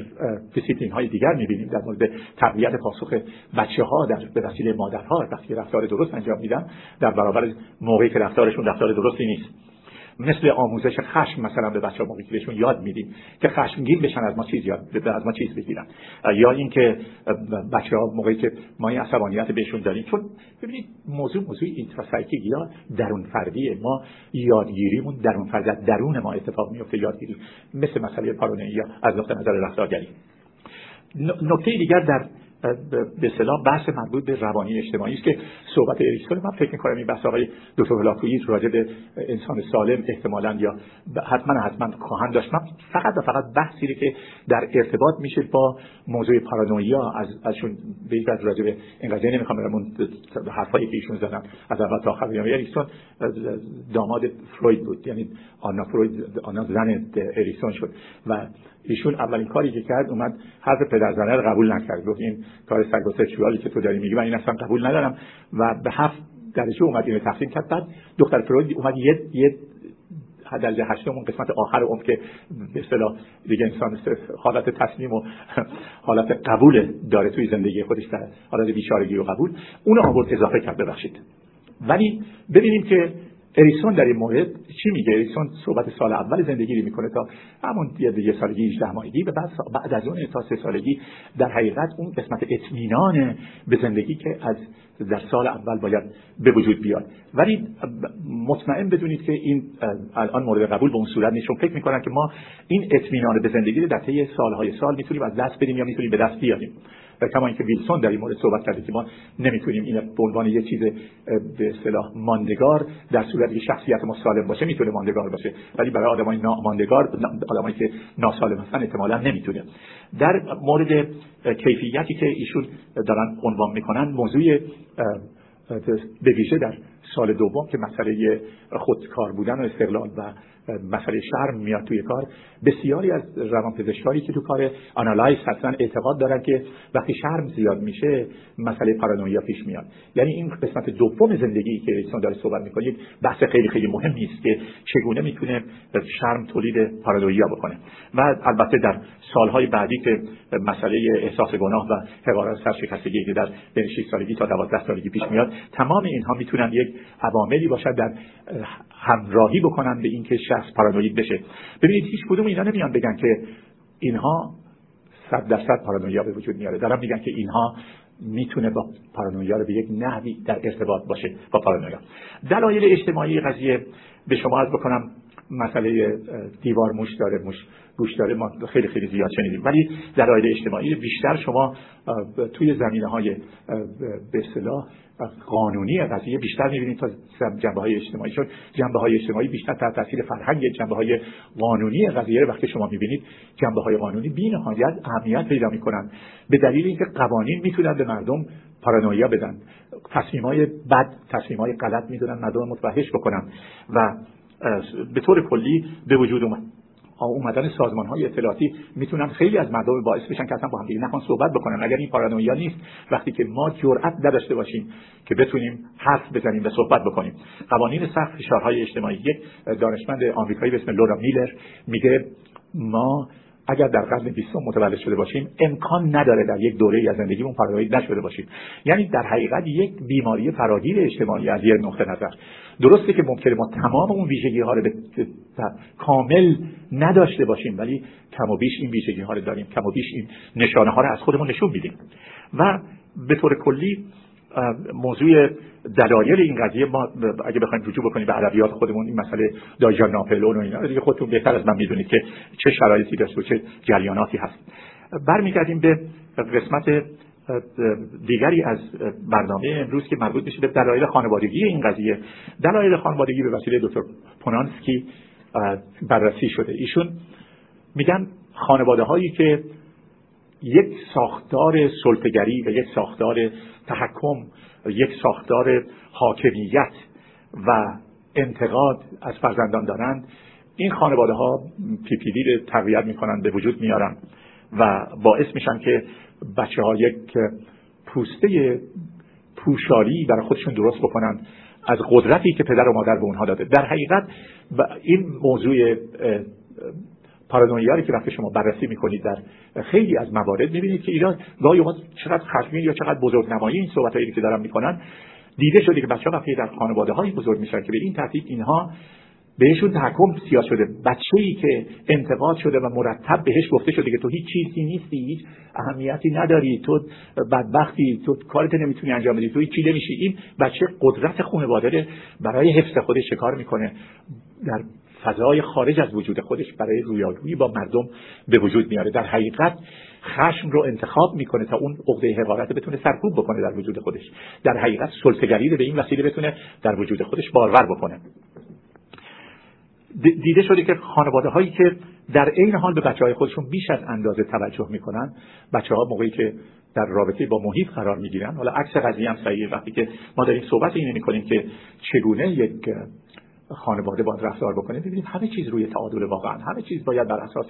دیسیپلین های دیگر می‌بینیم در مورد تقویت پاسخ بچه ها در به وسیله مادرها وقتی رفتار درست انجام میدن در برابر موقعی که رفتارشون رفتار درستی نیست. مثل آموزش خشم مثلا به بچه موقعی بهشون یاد میدیم که خشمگین بشن از ما چیز یاد از ما چیز بگیرن. یا اینکه بچه ها موقعی که ما این عصبانیت بهشون داریم. چون ببینید موضوع موضوع intrapsychic یا درون فردیه ما یادگیریمون درون فرد درون ما اتفاق میفته یادگیری. مثل مسئله پارانویا از نقطه نظر رفتارگری. نکته دیگر در به اصطلاح بحث مربوط به روانی اجتماعی است که صحبت اریکسون من فکر می‌کنم این بحث آقای دکتر هلاکویی راجع به انسان سالم احتمالا یا حتما حتما خواهند داشت. من فقط و فقط بحثی که در ارتباط میشه با موضوع پارانویا. از ازشون به یک راجع به این قضیه نمی‌خوام برم اون حرفایی که ایشون زدن از اول تا آخر. یعنی اریکسون داماد فروید بود. یعنی آنا فروید آنا زن اریکسون شد. و ایشون اولین کاری که کرد اومد حرف پدرزنه رو قبول نکرد. گفت این کار سگ و سکشوالی که تو داری میگی من این اصلا قبول ندارم. و به هفت درجه اومد اینو تقسیم کرد. بعد دختر فروید اومد یه یه درجه هشتم اون قسمت آخر اون که به اصطلاح دیگه انسان حالت تسلیم و حالت قبول داره توی زندگی خودش در حالت بیچارگی و قبول. اون آورد اضافه کرد. ببخشید. ولی ببینیم که اریسون در این مورد چی میگه؟ اریسون صحبت سال اول زندگی رو می‌کنه تا همون یه سالگی 18 ماهگی و بعد بعد از اون تا سه سالگی در حقیقت اون قسمت اطمینان به زندگی که از در سال اول باید به وجود بیاد. ولی مطمئن بدونید که این الان مورد قبول به اون صورت نیست فکر می‌کنن که ما این اطمینان به زندگی رو در طی سالهای سال می‌تونیم از دست بدیم یا می‌تونیم به دست بیاریم. و کما اینکه ویلسون در این مورد صحبت کرده که ما نمی‌تونیم این به عنوان یه چیز به اصطلاح ماندگار در صورتی که شخصیت ما سالم باشه می‌تونه ماندگار باشه. ولی برای آدمای ناماندگار آدمایی که ناسالم هستن احتمالا نمی‌تونه. در مورد کیفیتی که ایشون دارن عنوان می‌کنن موضوع به ویژه در سال دوم که مسئله خودکار بودن و استقلال و مسئله شرم میاد توی کار. بسیاری از روانپزشکایی که تو کار آنالایز هستن اعتقاد دارن که وقتی شرم زیاد میشه مسئله پارانویا پیش میاد. یعنی این قسمت دوم زندگی که ایسان داره صحبت می‌کنه یک بحث خیلی خیلی مهمی است که چگونه می‌تونه شرم تولید پارانویا بکنه. و البته در سالهای بعدی که مسئله احساس گناه و حقارت سرشکستگی که در بین 6 سالگی تا 12 سالگی پیش میاد تمام اینها می‌تونن یک عواملی باشد در همراهی بکنن به اینکه شخص پارانوید بشه. ببینید هیچ کدوم اینا نمیان بگن که اینها صد درصد پارانویا به وجود میاره. دارم میگن که اینها می‌تونه با پارانویا رو به یک نحوی در ارتباط باشه با پارانویا. دلایل اجتماعی قضیه به شما از بکنم. مسئله دیوار موش داره موش گوش داره ما خیلی خیلی زیاد شنیدیم. ولی دلایل اجتماعی بیشتر شما توی زمینه های به اصطلاح قانونی قضیه بیشتر می‌بینید تا جنبه های اجتماعی. چون جنبه های اجتماعی بیشتر تحت تاثیر فرهنگ جنبه های قانونی قضیه وقتی شما می‌بینید جنبه های قانونی بی نهایت اهمیت پیدا می‌کنن به دلیل اینکه قوانین می‌تونن به مردم پارانویا بدن. تصمیم های بد تصمیم های غلط می‌دونن مردم متوحش بکنن. و به طور کلی به وجود اومد. اومدن سازمان های اطلاعاتی می‌تونن خیلی از مردم باعث بشن که اصلا با هم دیگه نخوان صحبت بکنن. اگر این پارانویا نیست؟ وقتی که ما جرأت نداشته باشیم که بتونیم حرف بزنیم و صحبت بکنیم. قوانین سخت فشارهای اجتماعی. یک دانشمند آمریکایی به اسم لورا میلر میگه ما اگر در قرن بیستم متولد شده باشیم امکان نداره در یک دوره از زندگیمون پارانوید نشده باشیم. یعنی در حقیقت یک بیماری فراگیر اجتماعی از یک نقطه نظر. درسته که ممکنه ما تمام اون ویژگی ها رو به کامل نداشته باشیم ولی کم و بیش این ویژگی ها رو داریم کم و بیش این نشانه ها رو از خودمون نشون میدیم. و به طور کلی موضوع دلایل این قضیه ما اگه بخوایم رجوع بکنیم به ادبیات خودمون این مسئله دایجان ناپلون و اینا دیگه خودتون بهتر از من می‌دونید که چه شرایطی داشت و چه جریاناتی هست. برمیگردیم به قسمت دیگری از برنامه امروز که مربوط میشه به دلایل خانوادگی این قضیه. دلایل خانوادگی به وسیله دکتر پونانسکی بررسی شده. ایشون میگن خانواده هایی که یک ساختار سلطگری و یک ساختار تحکم یک ساختار حاکمیت و انتقاد از فرزندان دارند. این خانواده ها پیپیدی رو تقویت می‌کنن به وجود میارن و باعث میشن که بچه ها یک پوسته پوشالی برای خودشون درست بکنن از قدرتی که پدر و مادر به اونها داده. در حقیقت این موضوع پارانویایی که وقتی شما بررسی می‌کنید در خیلی از موارد می‌بینید که اینا گاهی اوقات چقدر خشمگین یا چقدر بزرگ نمایی این صحبتایی که دارن می‌کنن دیده شده که بچه ها وقتی در خانواده های بزرگ میشن که به این ترتیب اینها بهشون تحکم سیاه شده بچه ای که انتقاد شده و مرتب بهش گفته شده که تو هیچ چیزی نیستی هیچ اهمیتی نداری تو بدبختی تو کارت نمی‌تونی انجام بدی تو هیچ چی نمیشی این بچه قدرت خانواده برای حفظ خودش شکار می‌کنه. در فضای خارج از وجود خودش برای رویارویی با مردم به وجود میاره. در حقیقت خشم رو انتخاب می‌کنه تا اون عقده حقارت بتونه سرکوب بکنه در وجود خودش. در حقیقت سلطگری رو به این وسیله بتونه در وجود خودش بارور بکنه. دیده شده که خانواده هایی که در عین حال به بچه های خودشون بیش از اندازه توجه می‌کنن بچه ها موقعی که در رابطه با محیط قرار می‌گیرن حالا عکس قضیه هم صحیحه وقتی که ما داریم صحبت اینه می‌کنیم که چگونه یک خانواده باید رفتار بکنه. ببینید همه چیز روی تعادل واقعا. همه چیز باید بر اساس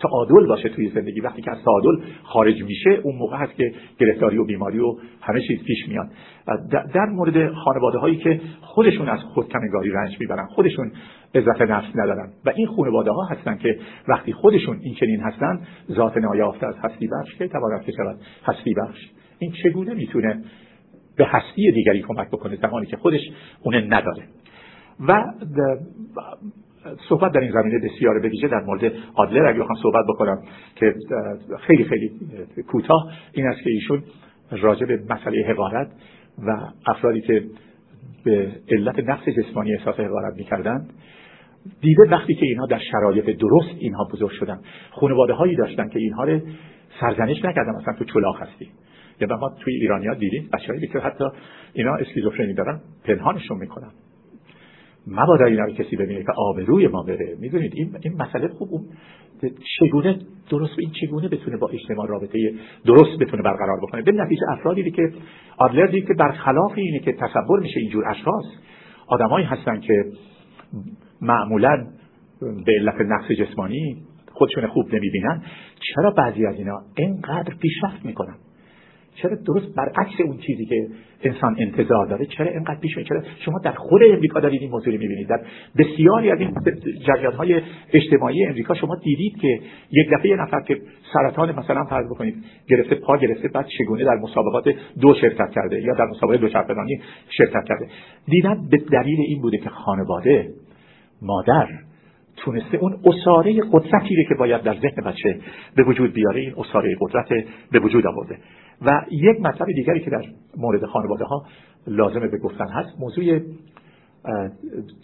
تعادل باشه توی زندگی. وقتی که از تعادل خارج میشه اون موقع هست که گرفتاری و بیماری و همه چیز پیش میاد. در مورد خانواده هایی که خودشون از خودکنگاری رنج می‌برن خودشون عزت نفس ندارن و این خانواده ها هستن که وقتی خودشون این چنین هستن ذات نایافته از هستی بخش که که شود هستی بخش. این چگونه می‌تونه به هستی دیگری کمک بکنه زمانی که خودش اونه نداره؟ و صحبت در این زمینه بسیار به ویژه در مورد آدلر اگه بخوام صحبت بکنم که خیلی خیلی کوتاه این است که ایشون راجع به مسئله حقارت و افرادی که به علت نقص جسمانی احساس حقارت می‌کردند دیده وقتی که اینها در شرایط درست اینها بزرگ شدن. خانواده هایی داشتن که اینها رو سرزنش نکردن مثلا تو چلاق هستی. یا ما توی ایرانیا دیدیم بچه‌ای که حتی اینا اسکیزوفرنی دارن پنهانشون می‌کنن. مبادا اینا رو کسی ببینه که آبروی ما بره. می‌دونید این این مسئله خوب اون چگونه درست این چگونه بتونه با اجتماع رابطه درست بتونه برقرار بکنه؟ به نتیجه افرادی که آدلر دید که برخلاف اینه که تصور میشه اینجور اشخاص آدمایی هستن که معمولا به علت نقص جسمانی خودشون خوب نمی‌بینن. چرا بعضی از اینا اینقدر پیشرفت می‌کنن؟ چرا درست برعکس اون چیزی که انسان انتظار داره؟ چرا اینقدر پیش چرا شما در خود امریکا دارید این موضوع می‌بینید؟ در بسیاری از این جریان های اجتماعی امریکا شما دیدید که یک دفعه یه نفر که سرطان مثلا فرض بکنید گرفته پا گرفته بعد چگونه در مسابقات دو شرکت کرده یا در مسابقه دو شرکت کرده؟ دیدن به دلیل این بوده که خانواده مادر تونسته اون اساره قدرتی که باید در ذهن بچه به وجود بیاره این اساره قدرت به وجود آورده. و یک مطلب دیگری که در مورد خانواده ها لازمه به گفتن هست موضوع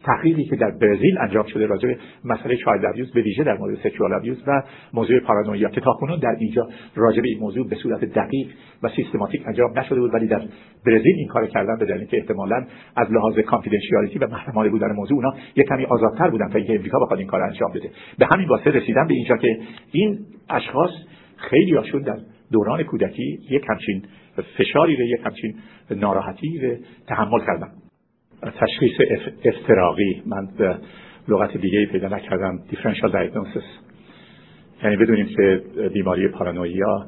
تحقیقی که در برزیل انجام شده راجع به مسئله child abuse به ویژه در مورد sexual abuse و موضوع پارانویا. که تاکنون در اینجا راجع به این موضوع به صورت دقیق و سیستماتیک انجام نشده بود ولی در برزیل این کار کردن به دلیل که احتمالاً از لحاظ confidentiality و محرمانه بودن موضوع اونا یک کمی آزادتر بودن تا اینکه امریکا بخواد این کار انجام بده. به همین واسطه رسیدن به اینجا که این اشخاص خیلی هاشون در دوران کودکی یک همچین فشاری رو یک همچین ناراحتی رو تحمل کردن. تشخیص افتراقی. من لغت دیگه پیدا نکردم. دیفرنشال دیاگنوستس یعنی بدونیم که بیماری پارانویا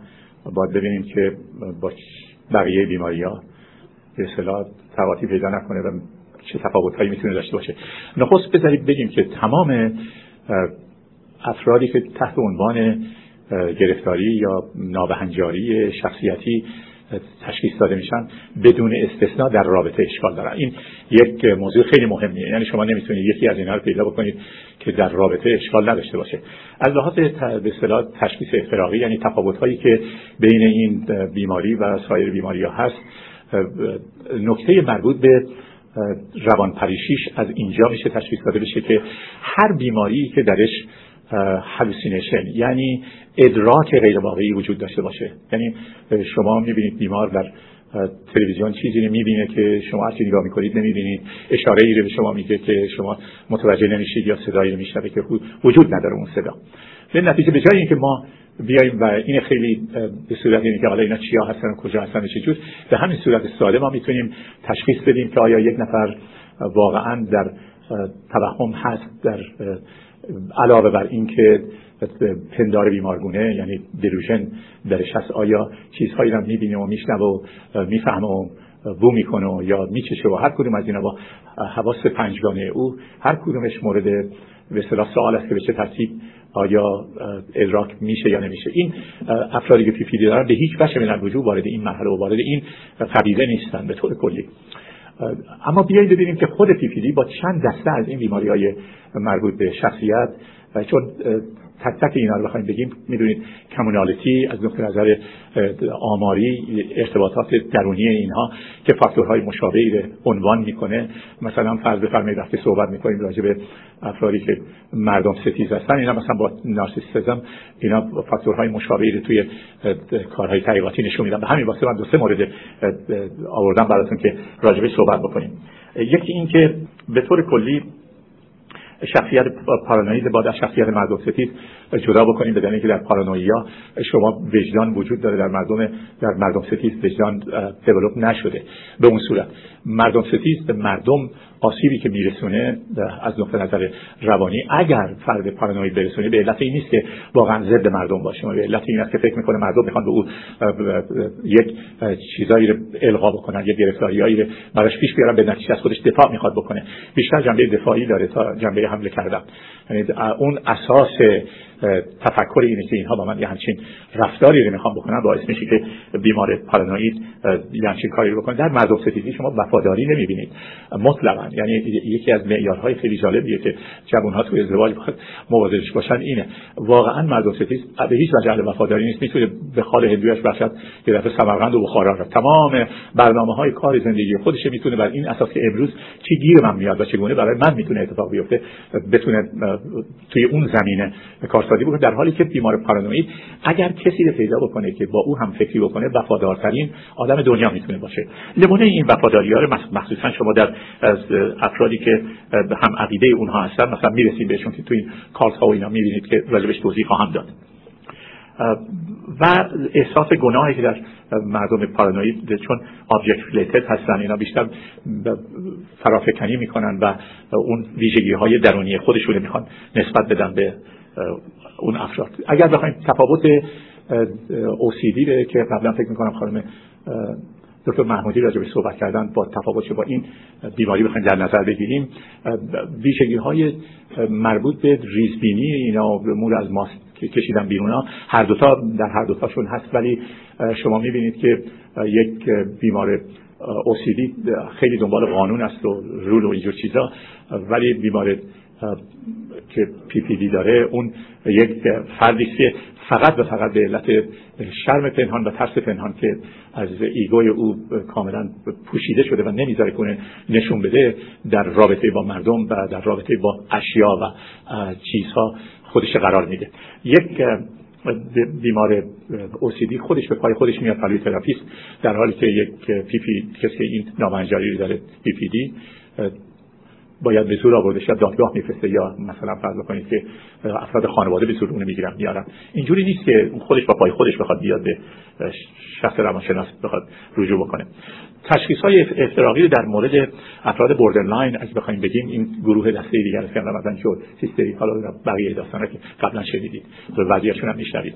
باید ببینیم که با بقیه بیماری ها به اصطلاح تواتی پیدا نکنه و چه تفاوت هایی می‌تونه داشته باشه. نخست بذارید بگیم که تمام افرادی که تحت عنوان گرفتاری یا نابهنجاری شخصیتی تشخیص داده میشن بدون استثنا در رابطه اشکال دارن. این یک موضوع خیلی مهمیه. یعنی شما نمی‌تونید یکی از اینها رو پیدا بکنید که در رابطه اشکال نداشته باشه. از لحاظ به اصطلاح تشخیص افتراقی یعنی تفاوت هایی که بین این بیماری و سایر بیماری ها هست نکته مربوط به روان پریشیش از اینجا میشه تشخیص داده بشه که هر بیماری که درش هلوسینیشن یعنی ادراک غیر واقعی وجود داشته باشه. یعنی شما می‌بینید بیمار در تلویزیون چیزی رو می‌بینه که شما هرچی نگاه می‌کنید نمی‌بینید. اشاره ای رو به شما میگه که شما متوجه نمیشید یا صدایی رو میشنوه که وجود نداره اون صدا. به نتیجه به جای اینکه ما بیایم و این خیلی به صورت اینه که حالا اینا چیا هستن و کجا هستن و چجور به همین صورت ساده ما می‌تونیم تشخیص بدیم که آیا یک نفر واقعا در توهم هست در علاوه بر اینکه پندار بیمارگونه یعنی دروژن درش هست آیا چیزهایی رو می‌بینه و میشنوه و می‌فهمه و بو می‌کنه و یا میچشه و هر کدوم از اینا با حواس پنجگانه او هر کدومش مورد به اصطلاح سوال است که به چه ترتیب آیا ادراک میشه یا نمیشه. این افرادی که پیپیدی دارن به هیچ وجه من وجود وارد این مرحله و وارد این قبیله نیستن. به طور کلی اما بیایید ببینیم که خود پیپیدی با چند دسته از این بیماری های مربوط به شخصیت و چون تک تک اینا رو بخوایم بگیم می‌دونید کمونالیتی از نقطه نظر آماری ارتباطات درونی اینها که فاکتورهای مشابهی رو عنوان می‌کنه. مثلا فرض بفرمایید وقتی صحبت می‌کنیم راجع به افرادی که مردم ستیز هستن اینا مثلا با نارسیسیسم اینا فاکتورهای مشابهی رو توی کارهای تحقیقاتی نشون میدن. به همین واسه من دو سه مورد آوردم براتون که راجع صحبت بکنیم. یکی این که به طور کلی شخصیت پارانوید با از شخصیت مردم ستیز. جدا بکنیم بدن که در پارانویا شما وجدان وجود داره در مردم در مردم ستیز وجدان develop نشده. به اون صورت مردم ستیز به مردم آسیبی که میرسونه از نقطه نظر روانی اگر فرد پارانوید برسونه به علت این نیست که واقعا ضد مردم باشه به علت این است که فکر می‌کنه مردم می‌خوان به او یک چیزایی رو القا بکنن یک گرفتاریایی رو براش پیش بیارن به نتیجه از خودش دفاع می‌خواد بکنه. بیشتر جنبه دفاعی داره تا جنبه حمله کردن. یعنی اون اساس تفکر اینه که اینها با من یه همچین رفتاری رو می‌خوام بکنن باعث میشه که بیمار پارانوید یه همچین کاری رو بکنه. در مردم ستیزی شما وفاداری نمی‌بینید. مطلقا یعنی یکی از معیارهای خیلی جالبیه که جوانها توی ازدواج باید مواظبش باشن اینه. واقعا مردم ستیز به هیچ وجه وفاداری نیست. می‌تونه به خال هندویش باشد یه دفعه سمرقند و بخارا رو تمام برنامه های کار زندگی خودش می‌تونه بر این اساس که امروز چی گیر من میاد و چگونه برای من می‌تونه اتفاق بیفته بتونه توی اون زمینه کارسازی بکنه در حالی که بیمار پارانوید اگر کسی رو پیدا بکنه که با او هم فکری بکنه وفادارترین آدم دنیا می‌تونه باشه. نمونه این وفاداری ها مخصوصا شما در از افرادی که هم عقیده اونها هستن مثلا می‌رسید بهشون که تو این کارت ها و اینا می‌بینید که راجبش توضیح خواهم داد. و احساس گناهی که در مردم پارانوید چون object related هستن اینا بیشتر فرافکنی می‌کنن و اون ویژگی های درونی خودشون می‌خوان نسبت بدن به اون افراد. اگر بخوایم تفاوت OCD که قبلا فکر می‌کنم خانم دکتر محمودی راجع به صحبت کردن با تفاوت با این بیماری بخوایم در نظر بگیریم ویژگی های مربوط به ریزبینی اینا مور از ماست که کشیدن بیرون ها. هر دوتا در هر دوتاشون هست ولی شما می‌بینید که یک بیمار اوسیدی خیلی دنبال قانون است و رول و اینجور چیزا ولی بیمار که پی پی دی داره اون یک فردی که فقط و فقط به علت شرم پنهان و ترس پنهان که از ego ی او کاملا پوشیده شده و نمی‌ذاره کنه نشون بده در رابطه با مردم و در رابطه با اشیا و چیزها خودش قرار میده. یک بیمار OCD خودش به پای خودش میاد پهلوی therapist در حالی که یک پی پی کسی این ناهنجاری رو داره PPD باید به زور آورده شد دادگاه میفرسته یا مثلا فرض کنید که افراد خانواده به زور اونو می‌گیرن میارن. اینجوری نیست که خودش با پای خودش بخواد بیاد به شخص روانشناس بخواد رجوع بکنه. تشخیص های افتراقی در مورد افراد borderline از بخوایم بگیم این گروه دسته دیگر است که مثلا شد هیستری حالا بقیه داستانا که قبلا شنیدید. وضعیتشون هم میشنوید.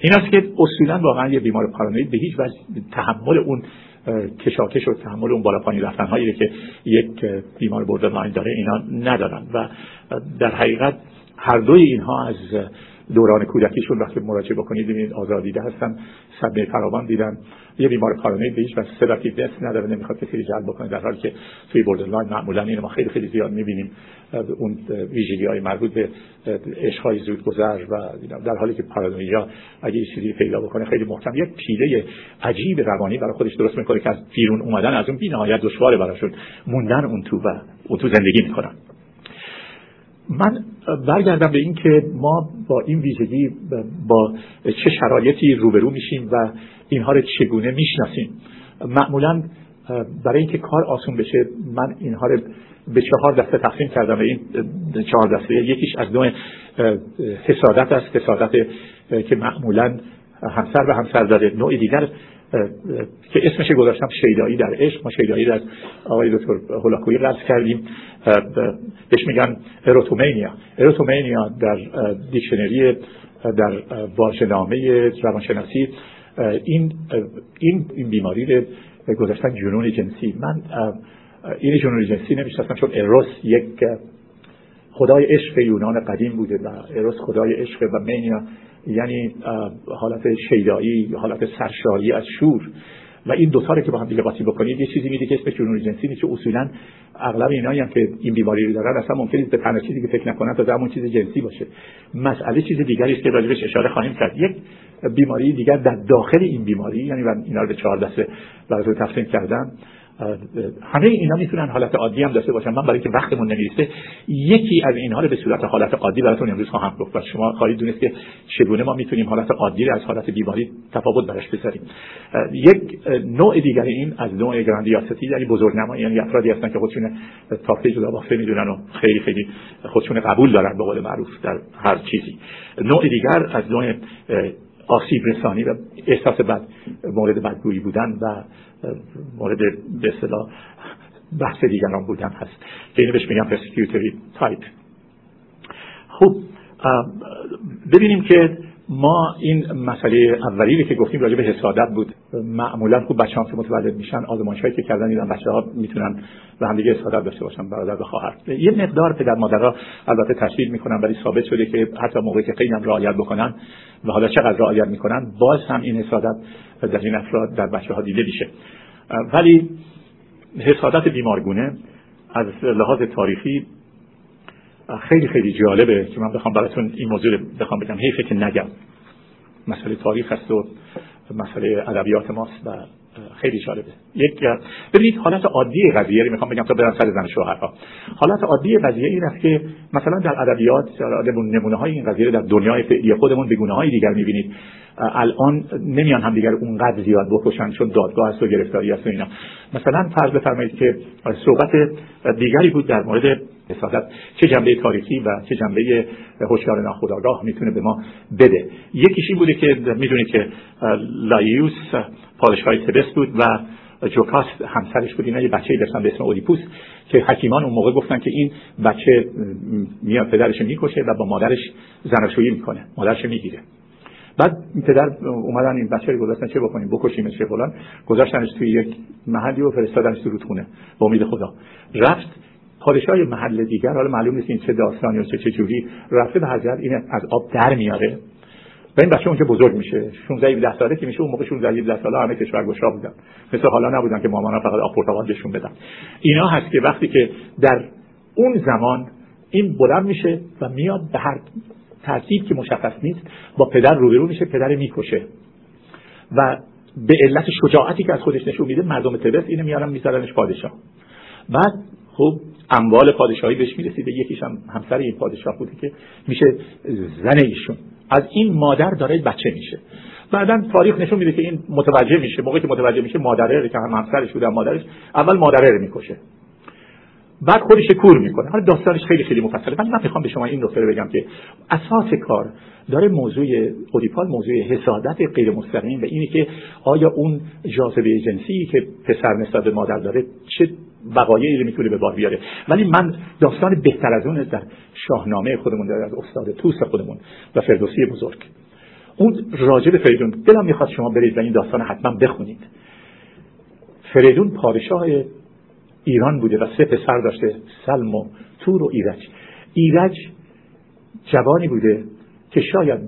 این است که اصولا واقعا یه بیمار پارانوید به هیچ وجه تحمل اون کشاکش و تحمل اون بالا پایین رفتن هایی که یک بیمار borderline داره اینا ندارن. و در حقیقت هر دوی اینها از دوران کودکیشون وقتی مراجعه بکنید ببینید آزاردیده هستن صدمه فراوان دیدن. یه بیمار پارانوید به هیچ وجه دوست نداره نمی‌خواد کسی رو جلب بکنه در حالی که توی borderline معمولا اینو ما خیلی خیلی زیاد می‌بینیم. اون ویژگی های مربوط به عشق های زود گذر و در حالی که پارانویا اگه یه چیزی پیدا بکنه خیلی محکم. یک پیله عجیب روانی برای خودش درست می‌کنه که از بیرون اومدن از اون بی‌نهایت دشواره براشون موندن اون تو و اون تو زندگی می‌کنن. من برگردم به این که ما با این ویژگی با چه شرایطی روبرو میشیم و اینها رو چگونه می‌شناسیم. معمولا برای اینکه کار آسون بشه من اینها رو به چهار دسته تقسیم کردم و این چهار دسته یکیش از نوع حسادت است حسادت که معمولا همسر به همسر داره. نوع دیگر که اسمش گذاشتم شیدایی در عشق ما شیدایی از آقای دکتر هولاکویی رد کردیم. بهش میگن اروتومینیا. اروتومینیا در دیکشنری در واژه‌نامه روانشناسی. این این بیماری گذاشتن جنون جنسی. من این جنون جنسی نمی‌شناسم چون اروس یک خدای عشق یونان قدیم بوده و اروس خدای عشق و مینیا. یعنی حالت شیدایی حالت سرشاری از شور. و این دوتا رو که با هم دیگه قاطی بکنید یه چیزی میده که اسمش جنون جنسی که اصولا اغلب اینایی هم که این بیماری رو دارن اصلا ممکنه به تنها چیزی که فکر نکنن تا همون چیز جنسی باشه. مسئله چیز دیگری است که راجبش اشاره خواهیم کرد. یک بیماری دیگر در داخل این بیماری یعنی من اینا رو به چهار دسته براتون تقسیم کردم. همه اینا می‌تونن حالت عادی هم داشته باشن. من برای که وقتمون نمی‌رسه یکی از اینها رو به صورت حالت عادی براتون امروز خواهم گفت. و شما خواهید دونست که چگونه ما می‌تونیم حالت عادی رو از حالت بیماری تفاوت برش بذاریم. یک نوع دیگر این از نوع گراندیاستی یعنی بزرگنمایی یعنی افرادی هستن که خودشون تافته جدا بافته می‌دونن و خیلی خیلی خودشون قبول دارن به قول معروف در هر چیزی. نوع دیگر از نوع آسیب رسانی و احساس بد مورد بدگویی بودن و مورد به اصطلاح بحث دیگران بودن هست. که اینو بهش میگم persecutory type خب ببینیم که ما این مسئله اولی که گفتیم راجع به حسادت بود. معمولا خوب بچه که متولد میشن آزمایش هایی که کردن دیدن بچه ها می‌تونن به هم دیگه حسادت داشته باشن برادر و خواهر یه مقدار پدر مادرها البته تشکیل می‌کنن ولی ثابت شده که حتی موقعی که هم رعایت بکنن و حالا چقدر رعایت می‌کنن باز هم این حسادت در این افراد در بچه ها دیده میشه. ولی حسادت بیمارگونه از لحاظ تاریخی خیلی خیلی جالبه که من بخوام براتون این موضوع بخوام بگم. حیفه که نگم. مسئله تاریخ هست و مسئله ادبیات ماست و خیلی جالبه. یک ببینید حالت عادی قضیه رو می‌خوام بگم تا برم سر زن شوهرها. حالت عادی قضیه این است که مثلا در ادبیات نمونه های این قضیه در دنیای فعلی خودمون به گونه دیگر می‌بینید. الان نمیان هم دیگر اونقدر زیاد بکشن چون دادگاه هست و گرفتاری هست و اینا. مثلا فرض بفرمایید که صحبت دیگری بود در مورد حسادت چه جنبه تاریخی و چه جنبه هوشیار ناخودآگاه می‌تونه به ما بده. یکیش این بوده که می‌دونید که لایوس پادشاه تبس بود و جوکاستا همسرش بود. اینا یه بچه داشتن به اسم اودیپوس که حکیمان اون موقع گفتن که این بچه میاد پدرش می‌کشه و با مادرش زناشویی می‌کنه. مادرش می‌گیره. بعد پدر اومدن این بچه رو گذاشتن چه بکنیم؟ بکشیمش چه فلان. گذاشتنش توی یک محلی و فرستادنش تو رودخونه با امید خدا. رفت پادشاه محل دیگر حالا معلوم نیست این چه داستانی و چه جوری رفته به حضرت این از آب در میاره. و این بچه اونجا بزرگ میشه. 16 17 ساله که میشه اون موقع 16 17 ساله همه کشور گشا بودن. مثل حالا نبودن که مامانا فقط آب پرتقال بهشون بدن. اینا هست که وقتی که در اون زمان این بلند میشه و میاد به هر ترتیب که مشخص نیست با پدر روبرو میشه پدر می‌کشه. و به علت شجاعتی که از خودش نشون میده مردم تبس اینو میارن میذارنش پادشاه. بعد خب اموال پادشاهی بهش می‌رسیده یکیش هم همسر این پادشاه بوده که میشه زن ایشون. از این مادر داره بچه میشه. بعدا تاریخ نشون میده که این متوجه میشه موقعی که متوجه میشه مادره که هم همسرش بوده مادرش اول مادره رو می‌کشه. بعد خودش کور می‌کنه. حالا داستانش خیلی خیلی مفصله. من می‌خوام به شما این نکته بگم که اساس کار داره موضوع اودیپال موضوع حسادت غیر مستقیم و اینه که آیا اون جاذبه جنسی که پسر نسبت به مادر داره چه وقایعی رو می‌تونه به بار بیاره. ولی من داستان بهتر از اون در شاهنامه خودمون داره از استاد توس خودمون و فردوسی بزرگ. اون راجع به فریدون دلم می‌خواد شما برید و این داستان حتما بخونید. فریدون پادشاه ایران بوده و سه پسر داشته سلم و تور و ایرج. ایرج جوانی بوده که شاید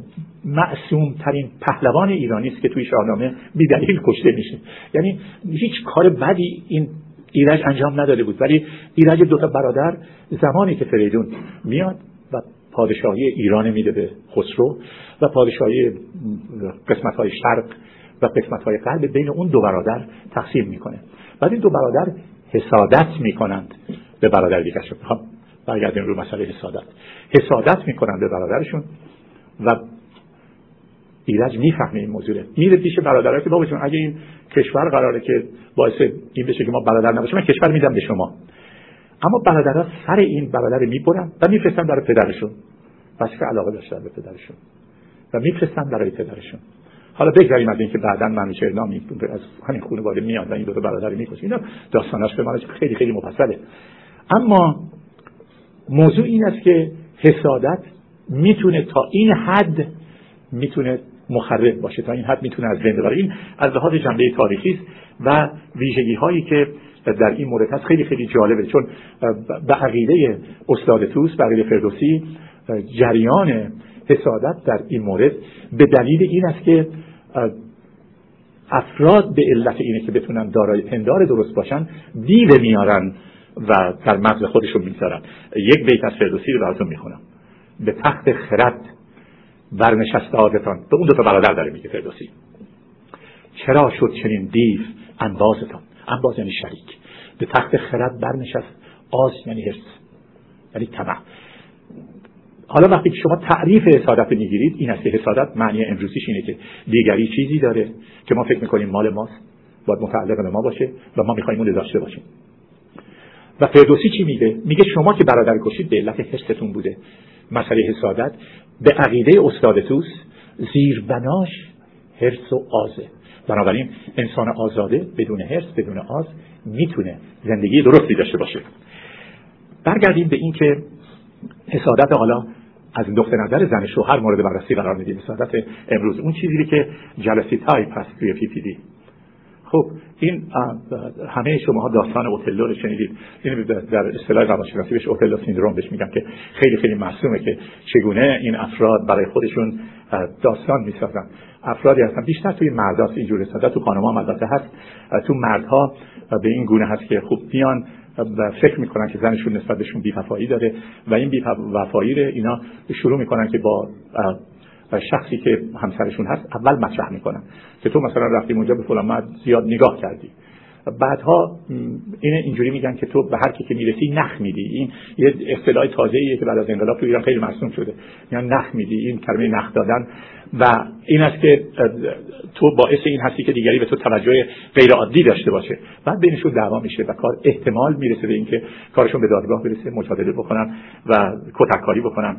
معصوم ترین پهلوان ایرانی است که توی شاهنامه بی دلیل کشته میشه. یعنی هیچ کار بدی این ایرج انجام نداده بود. ولی ایرج دو تا برادر زمانی که فریدون میاد و پادشاهی ایران میده به خسرو و پادشاهی قسمت های شرق و قسمت های غرب بین اون دو برادر تقسیم می‌کنه. بعد این دو برادر حسادت می‌کنند به برادر دیگرشون. خب برگردیم رو مسئله حسادت. حسادت می‌کنن به برادرشون و ایرج می‌فهمه این موضوع. میره پیش برادرها که بابا اگه این کشور قراره که باعث این بشه که ما برادر نباشیم من کشور میدم به شما. اما برادرها سر این برادر می‌برن و میفرستن برای پدرشون. که علاقه داشتن به پدرشون. و میفرستن برای پدرشون. حالا بگذاریم از اینکه بعدا نامی از همین خانواده میاد و این دو تا برادر می‌کشه اینا داستاناش به من خیلی خیلی مفصله. اما موضوع این است که حسادت می‌تونه تا این حد می‌تونه مخرب باشه. تا این حد می‌تونه از بین این از لحاظ جنبه تاریخی است و ویژگی هایی که در این مورد هست خیلی خیلی جالبه. چون به عقیده استاد توس به عقیده فردوسی جریان حسادت در این مورد به دلیل این است که افراد به علت اینه که بتونن دارای پندار درست باشن دیو میارن و در مغز خودشون می‌گذارن. یک بیت از فردوسی رو براتون می‌خونم. به تخت خرد برنشسته آدتان به اون دو تا برادر داره میگه فردوسی. چرا شد چنین دیو انبازتان؟ انباز یعنی شریک. به تخت خرد برنشست آز یعنی حرس یعنی طمع. حالا وقتی که شما تعریف حسادت می‌گیرید این است که حسادت معنی امروزیش اینه که دیگری چیزی داره که ما فکر می‌کنیم مال ماست باید متعلق به ما باشه و ما می‌خوایم اون داشته باشیم. و فردوسی چی میگه؟ میگه شما که برادر کشید به علت حسدتون بوده مسئله حسادت به عقیده استاد توس زیربناش حرص و آزه. بنابراین انسان آزاده بدون حرص بدون آز می‌تونه زندگی درستی داشته باشه. برگردیم به اینکه حسادت حالا از نقطه نظر زن شوهر مورد بررسی قرار میدیم. حسادت امروز. اون چیزی که jealousy type هست توی PPD خب این همه شما داستان اوتلو رو شنیدید. این در اصطلاح روانشناسی بهش اوتلو سیندروم بهش میگم که خیلی خیلی معصومه که چگونه این افراد برای خودشون داستان می‌سازن. افرادی هستن. بیشتر توی مرداست اینجور حسادت تو هم البته هست. تو مردها به این گونه هست که خوب میان و فکر می‌کنن که زنشون نسبت بهشون بیوفایی داره و این بیوفایی رو اینا شروع می‌کنن که با شخصی که همسرشون هست اول مطرح می‌کنن که تو مثلا رفتی اونجا به فلان زیاد نگاه کردی. بعدها این اینجوری میگن که تو به هر کی که می‌رسی نخ میدی. این یه اصطلاح تازه ایه که بعد از انقلاب تو ایران خیلی مرسوم شده. یعنی نخ میدی. این کلمه نخ دادن و این است که تو باعث این هستی که دیگری به تو توجه غیر عادی داشته باشه. بعد بینشون دعوا میشه و کار احتمال می‌رسه به اینکه کارشون به دادگاه برسه مجادله بکنن و کتککاری بکنن.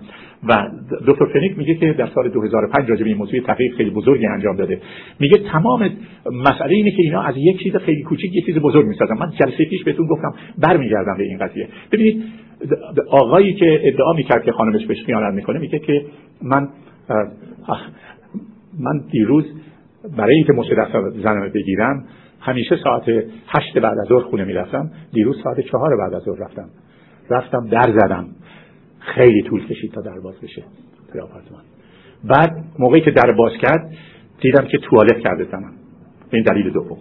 و دکتر فنیک میگه که در سال 2005 راجع به این موضوع تحقیق خیلی بزرگی انجام داده. میگه تمام مسئله اینه که اینا از یک چیز خیلی کوچیک یه چیز بزرگ می‌سازن. من جلسه پیش بهتون گفتم برمیگردم به این قضیه. ببینید آقایی که ادعا می‌کرد که خانمش بهش خیانت می‌کنه میگه که من من دیروز برای اینکه دست زنم بگیرم همیشه ساعت هشت بعد از ظهر خونه می‌رفتم. دیروز ساعت چهار بعد از ظهر رفتم. رفتم در زدم. خیلی طول کشید تا در باز بشه. توی آپارتمان. بعد موقعی که در باز کرد دیدم که توالت کرده زنم. این دلیل دوم.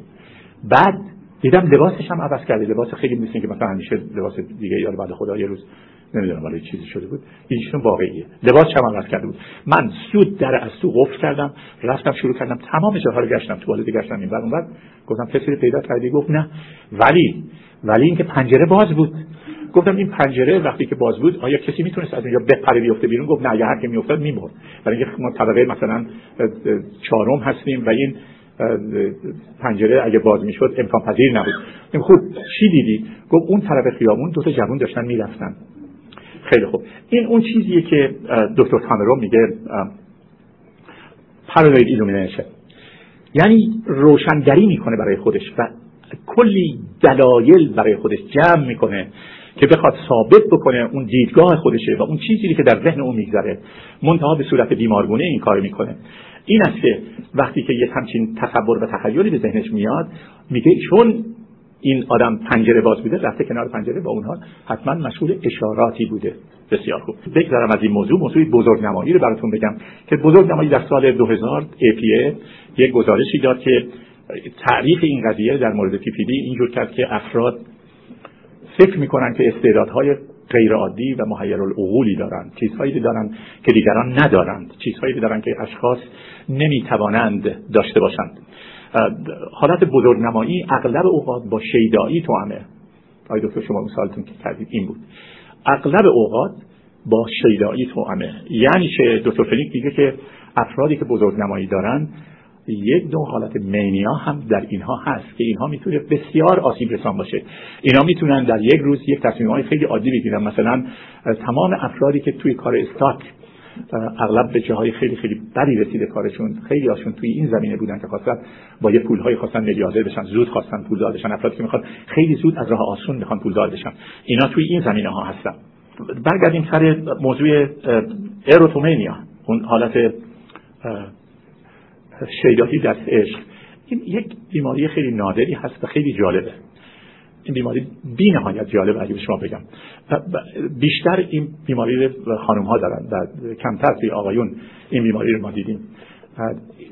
بعد دیدم لباسش هم عوض کرده. لباس خیلی مثل که مثلا همیشه لباس دیگه یا بعد خدا یه روز نمی‌دونم ولی چیزی شده بود. اینشون واقعیه. لباس چم عوض کرده بود. من سود در از تو قفل کردم رفتم شروع کردم تمام جاها رو گشتم توالت گشتم این اون بعد گفتم کسی رو پیدا کردی؟ گفت نه. ولی ولی اینکه پنجره باز بود. گفتم این پنجره وقتی که باز بود آیا کسی می‌تونست از اونجا بپره بیفته بیرون؟ گفت نه اگه هر کی میافتاد میمرد. برای اینکه ما طبقه مثلا چهارم هستیم و این پنجره اگه باز می‌شد امکان پذیر نبود خوب چی دیدی؟ گفت اون طرف خیابون دو تا جوان داشتن می‌رفتن. خیلی خوب. این اون چیزیه که دکتر کامرون میگه paranoid illumination یعنی روشنگری می‌کنه برای خودش و کلی دلایل برای خودش جمع می‌کنه که بخواد ثابت بکنه اون دیدگاه خودشه و اون چیزی که در ذهن اون میگذره. منتها به صورت بیمارگونه این کار می‌کنه. این است که وقتی که یک همچین تصور و تخیلی به ذهنش میاد میگه چون این آدم پنجره باز بوده رفته کنار پنجره با اونها. حتما مسئول اشاراتی بوده. بسیار خوب. بگذارم از این موضوع موضوع بزرگنمایی رو براتون بگم که بزرگنمایی در سال 2000 APA یک گزارشی داد که تعریف این قضیه در مورد پی پی دی اینجور کرد که افراد فکر می‌کنن که استعدادهای غیر عادی و محیر العقولی دارند. چیزهایی دارند که دیگران ندارند. چیزهایی دارند که اشخاص نمی‌توانند داشته باشند. حالت بزرگنمایی اغلب اوقات با شیدایی توامه آقای دکتر شما مثالتون که کردید این بود. اغلب اوقات با شیدایی توامه یعنی که دکتر فلیک میگه که افرادی که بزرگ نمایی دارن یک دو حالت مینیا هم در اینها هست که اینها می‌تونه بسیار آسیب رسان باشه. اینا می‌تونن در یک روز یک تصمیم های خیلی عادی بگیرن. مثلا تمام افرادی که توی کار استاک اغلب به جاهای خیلی خیلی بدی رسیده کارشون. خیلی هاشون توی این زمینه بودن که خواستن با یه پولهای خواستن میلیاردر بشن. زود خواستن پولدار بشن. افرادی که می‌خواد خیلی زود از راه آسون بخوان پولدار بشن. اینا توی این زمینه ها هستن. برگردیم سر موضوع اروتومینیا اون حالت شیدایی در عشق. این یک بیماری خیلی نادری هست و خیلی جالبه. این بیماری بی نهایت جالب اگه شما بگم. بیشتر این بیماری رو خانم ها دارن. و کمتر توی آقایون این بیماری رو ما دیدیم.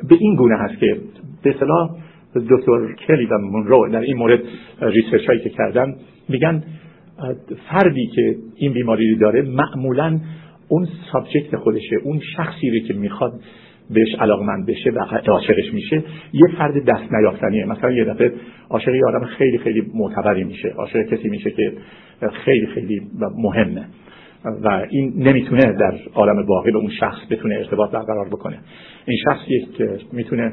به این گونه هست که به صلاح دکتر کلی و منرو در این مورد research هایی که کردن میگن فردی که این بیماری رو داره معمولا اون subject خودشه اون شخصی رو که می‌خواد بهش علاقمند بشه و عاشقش میشه یه فرد دست نیافتنیه. مثلا یه دفعه عاشق یه آدم خیلی خیلی معتبری میشه عاشق کسی میشه که خیلی خیلی مهمه و این نمی‌تونه در عالم واقعی به اون شخص بتونه ارتباط برقرار بکنه. این شخصی که می‌تونه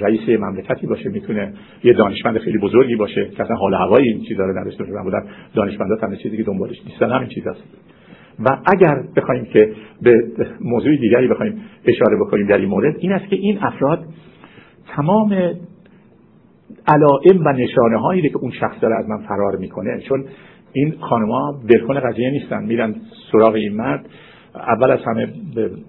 رئیس مملکتی باشه می‌تونه یه دانشمند خیلی بزرگی باشه که اصلا حال هوای این چیزا رو نداشته باشه. بودن دانشمندا تنها چیزی که دنبالش نیستن همین چیز است و اگر بخوایم که به موضوع دیگری بخوایم اشاره بکنیم در این مورد این است که این افراد تمام علائم و نشانه هایی که اون شخص داره از من فرار می‌کنه چون این خانمها دلکن قضیه نیستن. میرن سراغ این مرد. اول از همه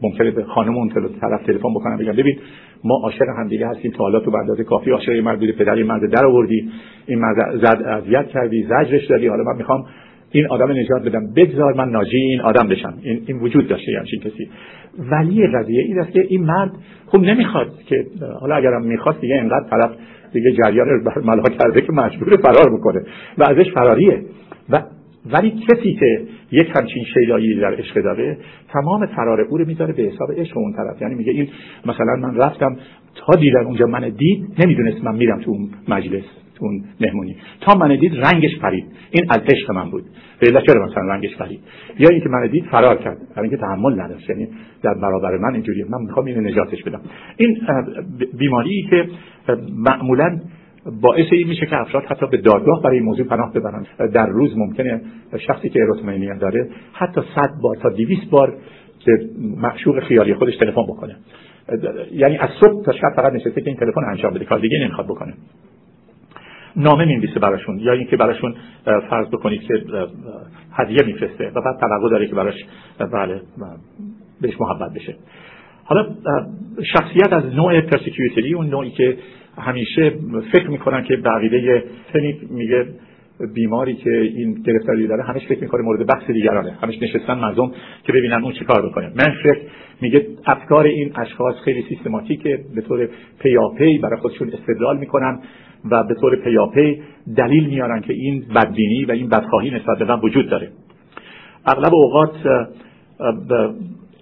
ممکنه به خانم اون طرف تلفن بکنن بگن ببین ما عاشق هم دیگه هستیم تا حالا تو به کافی عاشق مرد بودی پدر این مرد در آوردی این مرد زد اذیت کردی زجرش دادی حالا من می‌خوام این آدم نجات بدم. بگذار من ناجی این آدم بشم. این, این وجود داشته همچین کسی. ولی قضیه این است که این مرد خوب نمی‌خواد که حالا اگرم می‌خواد دیگه اینقدر طرف دیگه جریان بر ملا کرده که مجبور فرار بکنه و ازش فراریه و ولی کسی که یک همچین شیدایی در عشق داره تمام فرار او رو می‌ذاره به حساب عشق اون طرف. یعنی میگه این مثلا من رفتم تا دیدن اونجا من دید نمی‌دونست من میرم تو اون مجلس. اون مهمونی. تا من دید رنگش پرید. این از عشق من بود. به چرا مثلا رنگش پرید. یا اینکه من دید فرار کرد. برای اینکه تحمل نداشت. یعنی در برابر من اینجوریه. من می‌خوام اینو نجاتش بدم. این بیماری که معمولا باعث این میشه که افراد حتی به دادگاه برای این موضوع پناه ببرن. در روز ممکنه شخصی که اروتومینیا داره حتی 100 بار تا 200 بار که معشوق خیالی خودش تلفن بکنه. یعنی از صبح تا شب فقط نشسته که این تلفن انجام بده. کار دیگه نمی‌خواد بکنه. نامه می‌نویسه براشون یا اینکه براشون فرض بکنید که هدیه میفرسته و بعد توقع داره که براش بله بهش محبت بشه. حالا شخصیت از نوع پرسیکیوتری اون نوعی که همیشه فکر می‌کنن که بقیده میگه بیماری که این گرفتاری داره همش فکر می‌کنه مورد بحث دیگرانه. همش نشستن مردم که ببینن اون چیکار بکنه. من فکر میگه افکار این اشخاص خیلی سیستماتیکه به طور پیاپی برای خودشون استدلال می‌کنن. و به طور پیاپی دلیل میارن که این بدبینی و این بدخواهی نسبت به من وجود داره. اغلب اوقات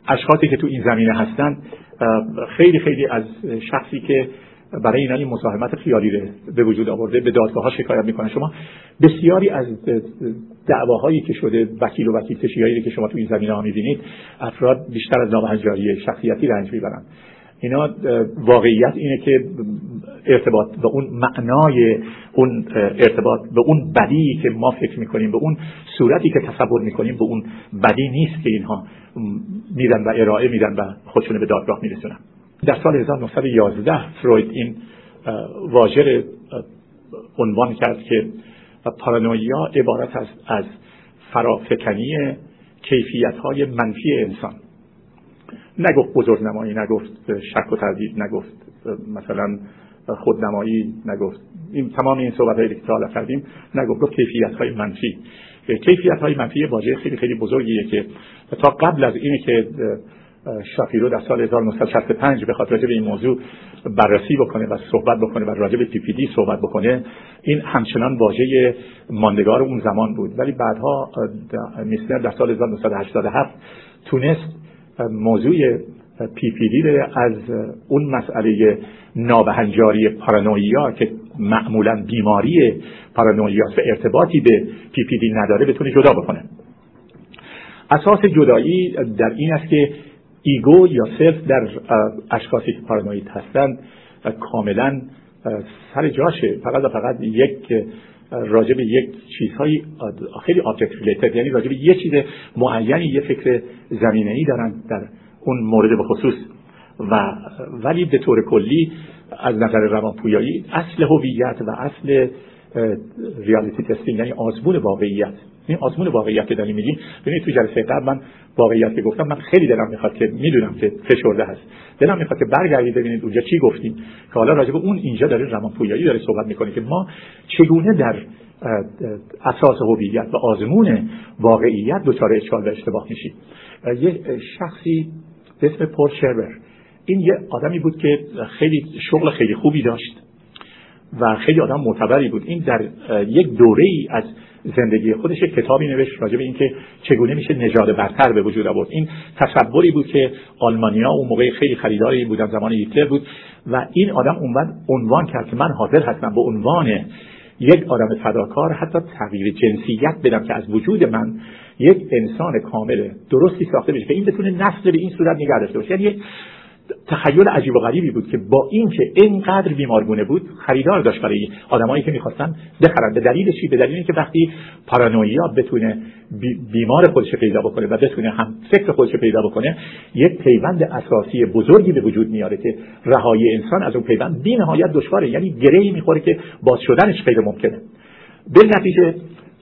اشخاصی که تو این زمینه هستن خیلی خیلی از شخصی که برای اینا این مساهمت خیالی رو به وجود آورده به دادگاه ها شکایت می‌کنن. شما بسیاری از دعواهایی که شده وکیل و وکیل کشیایی که شما تو این زمینه ها می‌بینید افراد بیشتر از نابهنجاری شخصیتی رنج می‌برن اینا واقعیت اینه که ارتباط به اون معنای اون ارتباط به اون بدی که ما فکر می‌کنیم به اون صورتی که تصور می‌کنیم به اون بدی نیست که اینها میدن و ارائه میدن و خودشون به دادگاه میرسونن. در سال 1911 فروید این واژه عنوان کرد که پارانویا عبارت است از فرافکنی کیفیت های منفی انسان. نگفت بزرگنمایی نگفت شک و تردید نگفت مثلا خودنمایی نگفت این تمام این صحبت هایی که تا کردیم نگفت گفت کیفیت های منفی. کیفیت های منفی واژه خیلی خیلی بزرگیه که تا قبل از اینه که شاپیرو در سال 1965 به خاطر به این موضوع بررسی بکنه و صحبت بکنه و راجع به PPD صحبت بکنه این همچنان واژه ماندگار اون زمان بود. ولی بعدها میسنر در سال 1987 تونست موضوع PPD از اون مسئله نابهنجاری پارانویا که معمولا بیماری پارانویا و ارتباطی به PPD نداره بتونه جدا بکنه. اساس جدایی در این است که ego یا self در اشخاصی که پارانوید هستند کاملا سر جاشه. فقط و فقط یک راجع به یک چیزهای خیلی object related یعنی راجع به یه چیز معینی یه فکر زمینه ای دارن در اون مورد به خصوص. و ولی به طور کلی از نظر روانپویایی اصل هویت و اصل ریالیتی تستینگ یعنی آزمون واقعیت. این آزمون واقعیت که داریم میگیم. ببینید تو جلسه قبل من واقعیت که گفتم من خیلی دلم می‌خواد که می‌دونم که فشرده هست. دلم می‌خواد که برگردید ببینید اونجا چی گفتیم. که حالا راجع به اون اینجا داره روانپویایی داره صحبت می‌کنه که ما چگونه در اساس هویت و آزمون واقعیت دچار اشکال و اشتباه میشیم. یه شخصی به اسم پول شربر. این یه آدمی بود که خیلی شغل خیلی خوبی داشت و خیلی آدم معتبری بود. این در یک دوره ای از زندگی خودش کتابی نوشت راجع به اینکه چگونه میشه نژاد برتر به وجود آورد. این تصوری بود که آلمانیا اون موقع خیلی خریداری بودن زمان هیتلر بود و این آدم اونوقت عنوان کرد که من حاضر هستم به عنوان یک آدم فداکار حتی تغییر جنسیت بدم که از وجود من یک انسان کامل درستی ساخته بشه که این بتونه نسل به این صورت نگه داشته باشه. یعنی تخیل عجیب و غریبی بود که با اینکه اینقدر بیمارگونه بود خریدار داشت برای آدمایی که می‌خواستن بخرن به دلیل چی؟ به دلیل اینکه وقتی پارانویا بتونه بیمار خودش پیدا بکنه و بتونه هم فکر خودش پیدا بکنه یک پیوند اساسی بزرگی به وجود میاره که رهایی انسان از اون پیوند بی نهایت دشواره. یعنی گرهی می‌خوره که باز شدنش غیر ممکنه. به نتیجه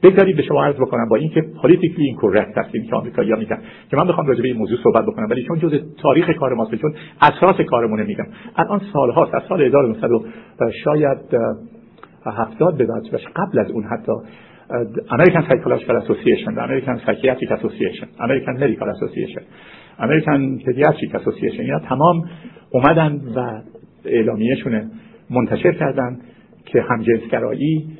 بگذارید به شما عرض بکنم با اینکه پالیتیکلی این کورکت هستیم که آمریکایی‌ها میگن که من بخوام راجع به این موضوع صحبت بکنم ولی چون جزء تاریخ کار ماست چون اساس کارمونه میگم. الان سالهاست از سال 1900 شاید 70 به بعد قبل از اون حتی American Psychological Association American Psychiatric Association American Medical Association American Pediatric Association اینا تمام اومدن و اعلامیهشون منتشر کردن که همجنسگرایی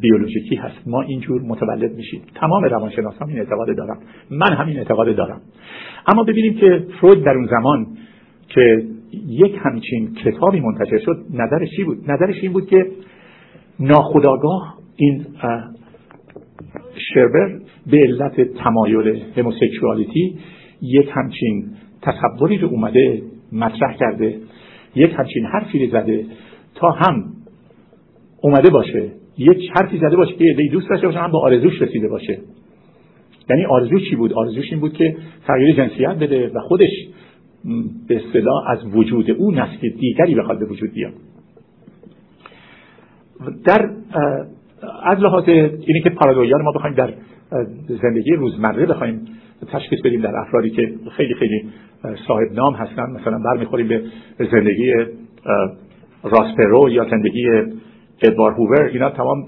بیولوژیکی هست. ما اینجور متولد میشیم. تمام روانشناسان این اعتقاد دارم من همین اعتقاد دارم. اما ببینیم که فروید در اون زمان که یک همچین کتابی منتشر شد نظرش چی بود؟ نظرش این بود که ناخداگاه این شربر به علت تمایل هموسکشوالیتی یک همچین تصوری رو اومده مطرح کرده یک همچین حرفی رو زده تا هم اومده باشه یک حرفی زده باشه که یه دوست داشته باشه هم با آرزوش رسیده باشه. یعنی آرزو چی بود؟ آرزوش این بود که تغییر جنسیت بده و خودش به اصطلاح از وجود او نسل دیگری بخواد به وجود بیاد. در از لحاظ اینی که پارادویا رو ما بخوایم در زندگی روزمره بخوایم تشخیص بدیم در افرادی که خیلی خیلی صاحب نام هستن مثلا برمیخوریم به زندگی راسپرو یا زندگی ادوار هوور اینا تمام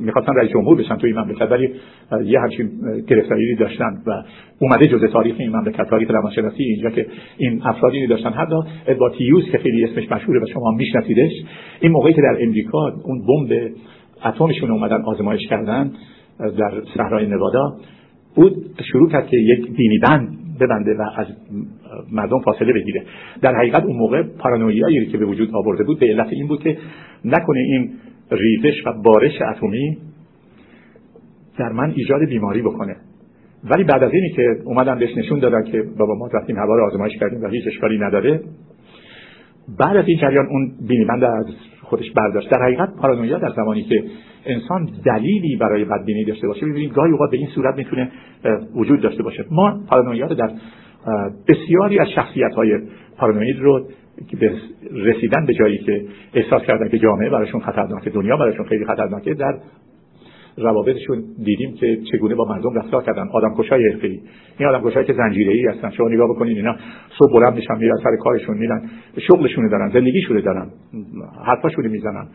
می‌خواستن رئیس جمهور بشن توی این مملکت ولی یه همچین گرفتاری داشتن و اومده جزء تاریخ این مملکت تاریخ روانشناسی اینجا که این افرادی داشتن. حتی ادوارد تیوس که خیلی اسمش مشهوره و شما میشناسیدش این موقعی که در امریکا اون بمب اتمشون اومدن آزمایش کردن در صحرای نوادا بود شروع کرد که یک دینی بند ببنده و از مردم فاصله بگیره. در حقیقت اون موقع پارانویایی که به وجود آورده بود به علت این بود که نکنه این ریزش و بارش اتمی در من ایجاد بیماری بکنه. ولی بعد از اینی که اومدن بهش نشون دادن که بابا ما رفتیم هوا رو آزمایش کردیم و هیچ اشکالی نداره بعد از این جریان اون بینیبند از خودش برداشت. در حقیقت پارانویا در زمانی که انسان دلیلی برای بدبینی داشته باشه. ببینید گاهی اوقات به این صورت می‌تونه وجود داشته باشه. ما پارانویا رو در بسیاری از شخصیت های پارانوید رو که به رسیدن به جایی که احساس کردن که جامعه براشون خطرناکه دنیا براشون خیلی خطرناکه در روابطشون دیدیم که چگونه با مردم رفتار کردن. آدم کشای حرفه‌ای. این آدم کشایی که زنجیره‌ای هستن. شما نگاه بکنید اینا صبح بلند میشن میرن سر کارشون میرن شغلشون دارن زندگیشون دارن حرفاشون می‌زنن.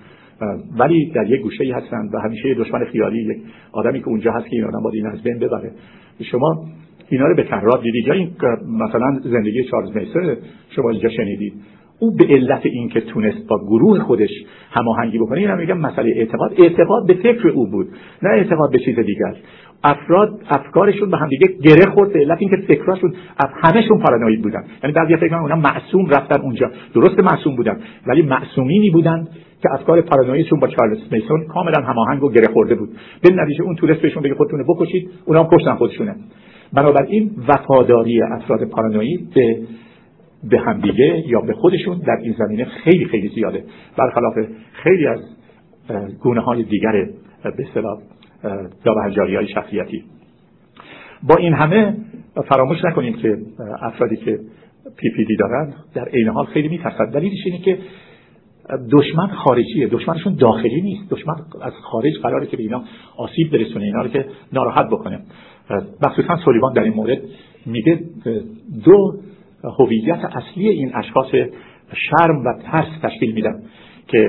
ولی در یک گوشه ای هستن و همیشه دشمن خیالی یک آدمی که اونجا هست که این آدم باید این از بین ببره. شما اینا رو به تکرار دیدید یا این مثلا زندگی چارلز میسر شما اینجا شنیدید. او به علت اینکه تونست با گروه خودش هماهنگی بکنه اینا میگم مسئله اعتقاد. اعتقاد به فکر او بود نه اعتقاد به چیز دیگر. افراد افکارشون به هم دیگه گره خورد به علت اینکه فکراشون همهشون پارانوید بودن. یعنی بعضی فکر اونا معصوم رفتن اونجا. درست معصوم بودن ولی معصومینی بودن. که افکار پارانویشون با چارلز میسون کاملا هماهنگ و گره خورده بود. به نتیجه اون تونست بهشون بگه خودتون بکشید اونا هم کشتن خودشونه. بنابراین وفاداری افراد پارانویی به به همدیگه یا به خودشون در این زمینه خیلی خیلی زیاده. برخلاف خیلی از گونه های دیگر به اصطلاح های شخصیتی. با این همه فراموش نکنیم که افرادی که پی پی دی دارن در عین حال خیلی میترسن. دلیلش اینه که دشمن خارجیه. دشمنشون داخلی نیست. دشمن از خارج قراره که به اینا آسیب برسونه اینا رو که ناراحت بکنه. مخصوصا سولیوان در این مورد میگه دو هویت اصلی این اشخاص شرم و ترس تشکیل میدن که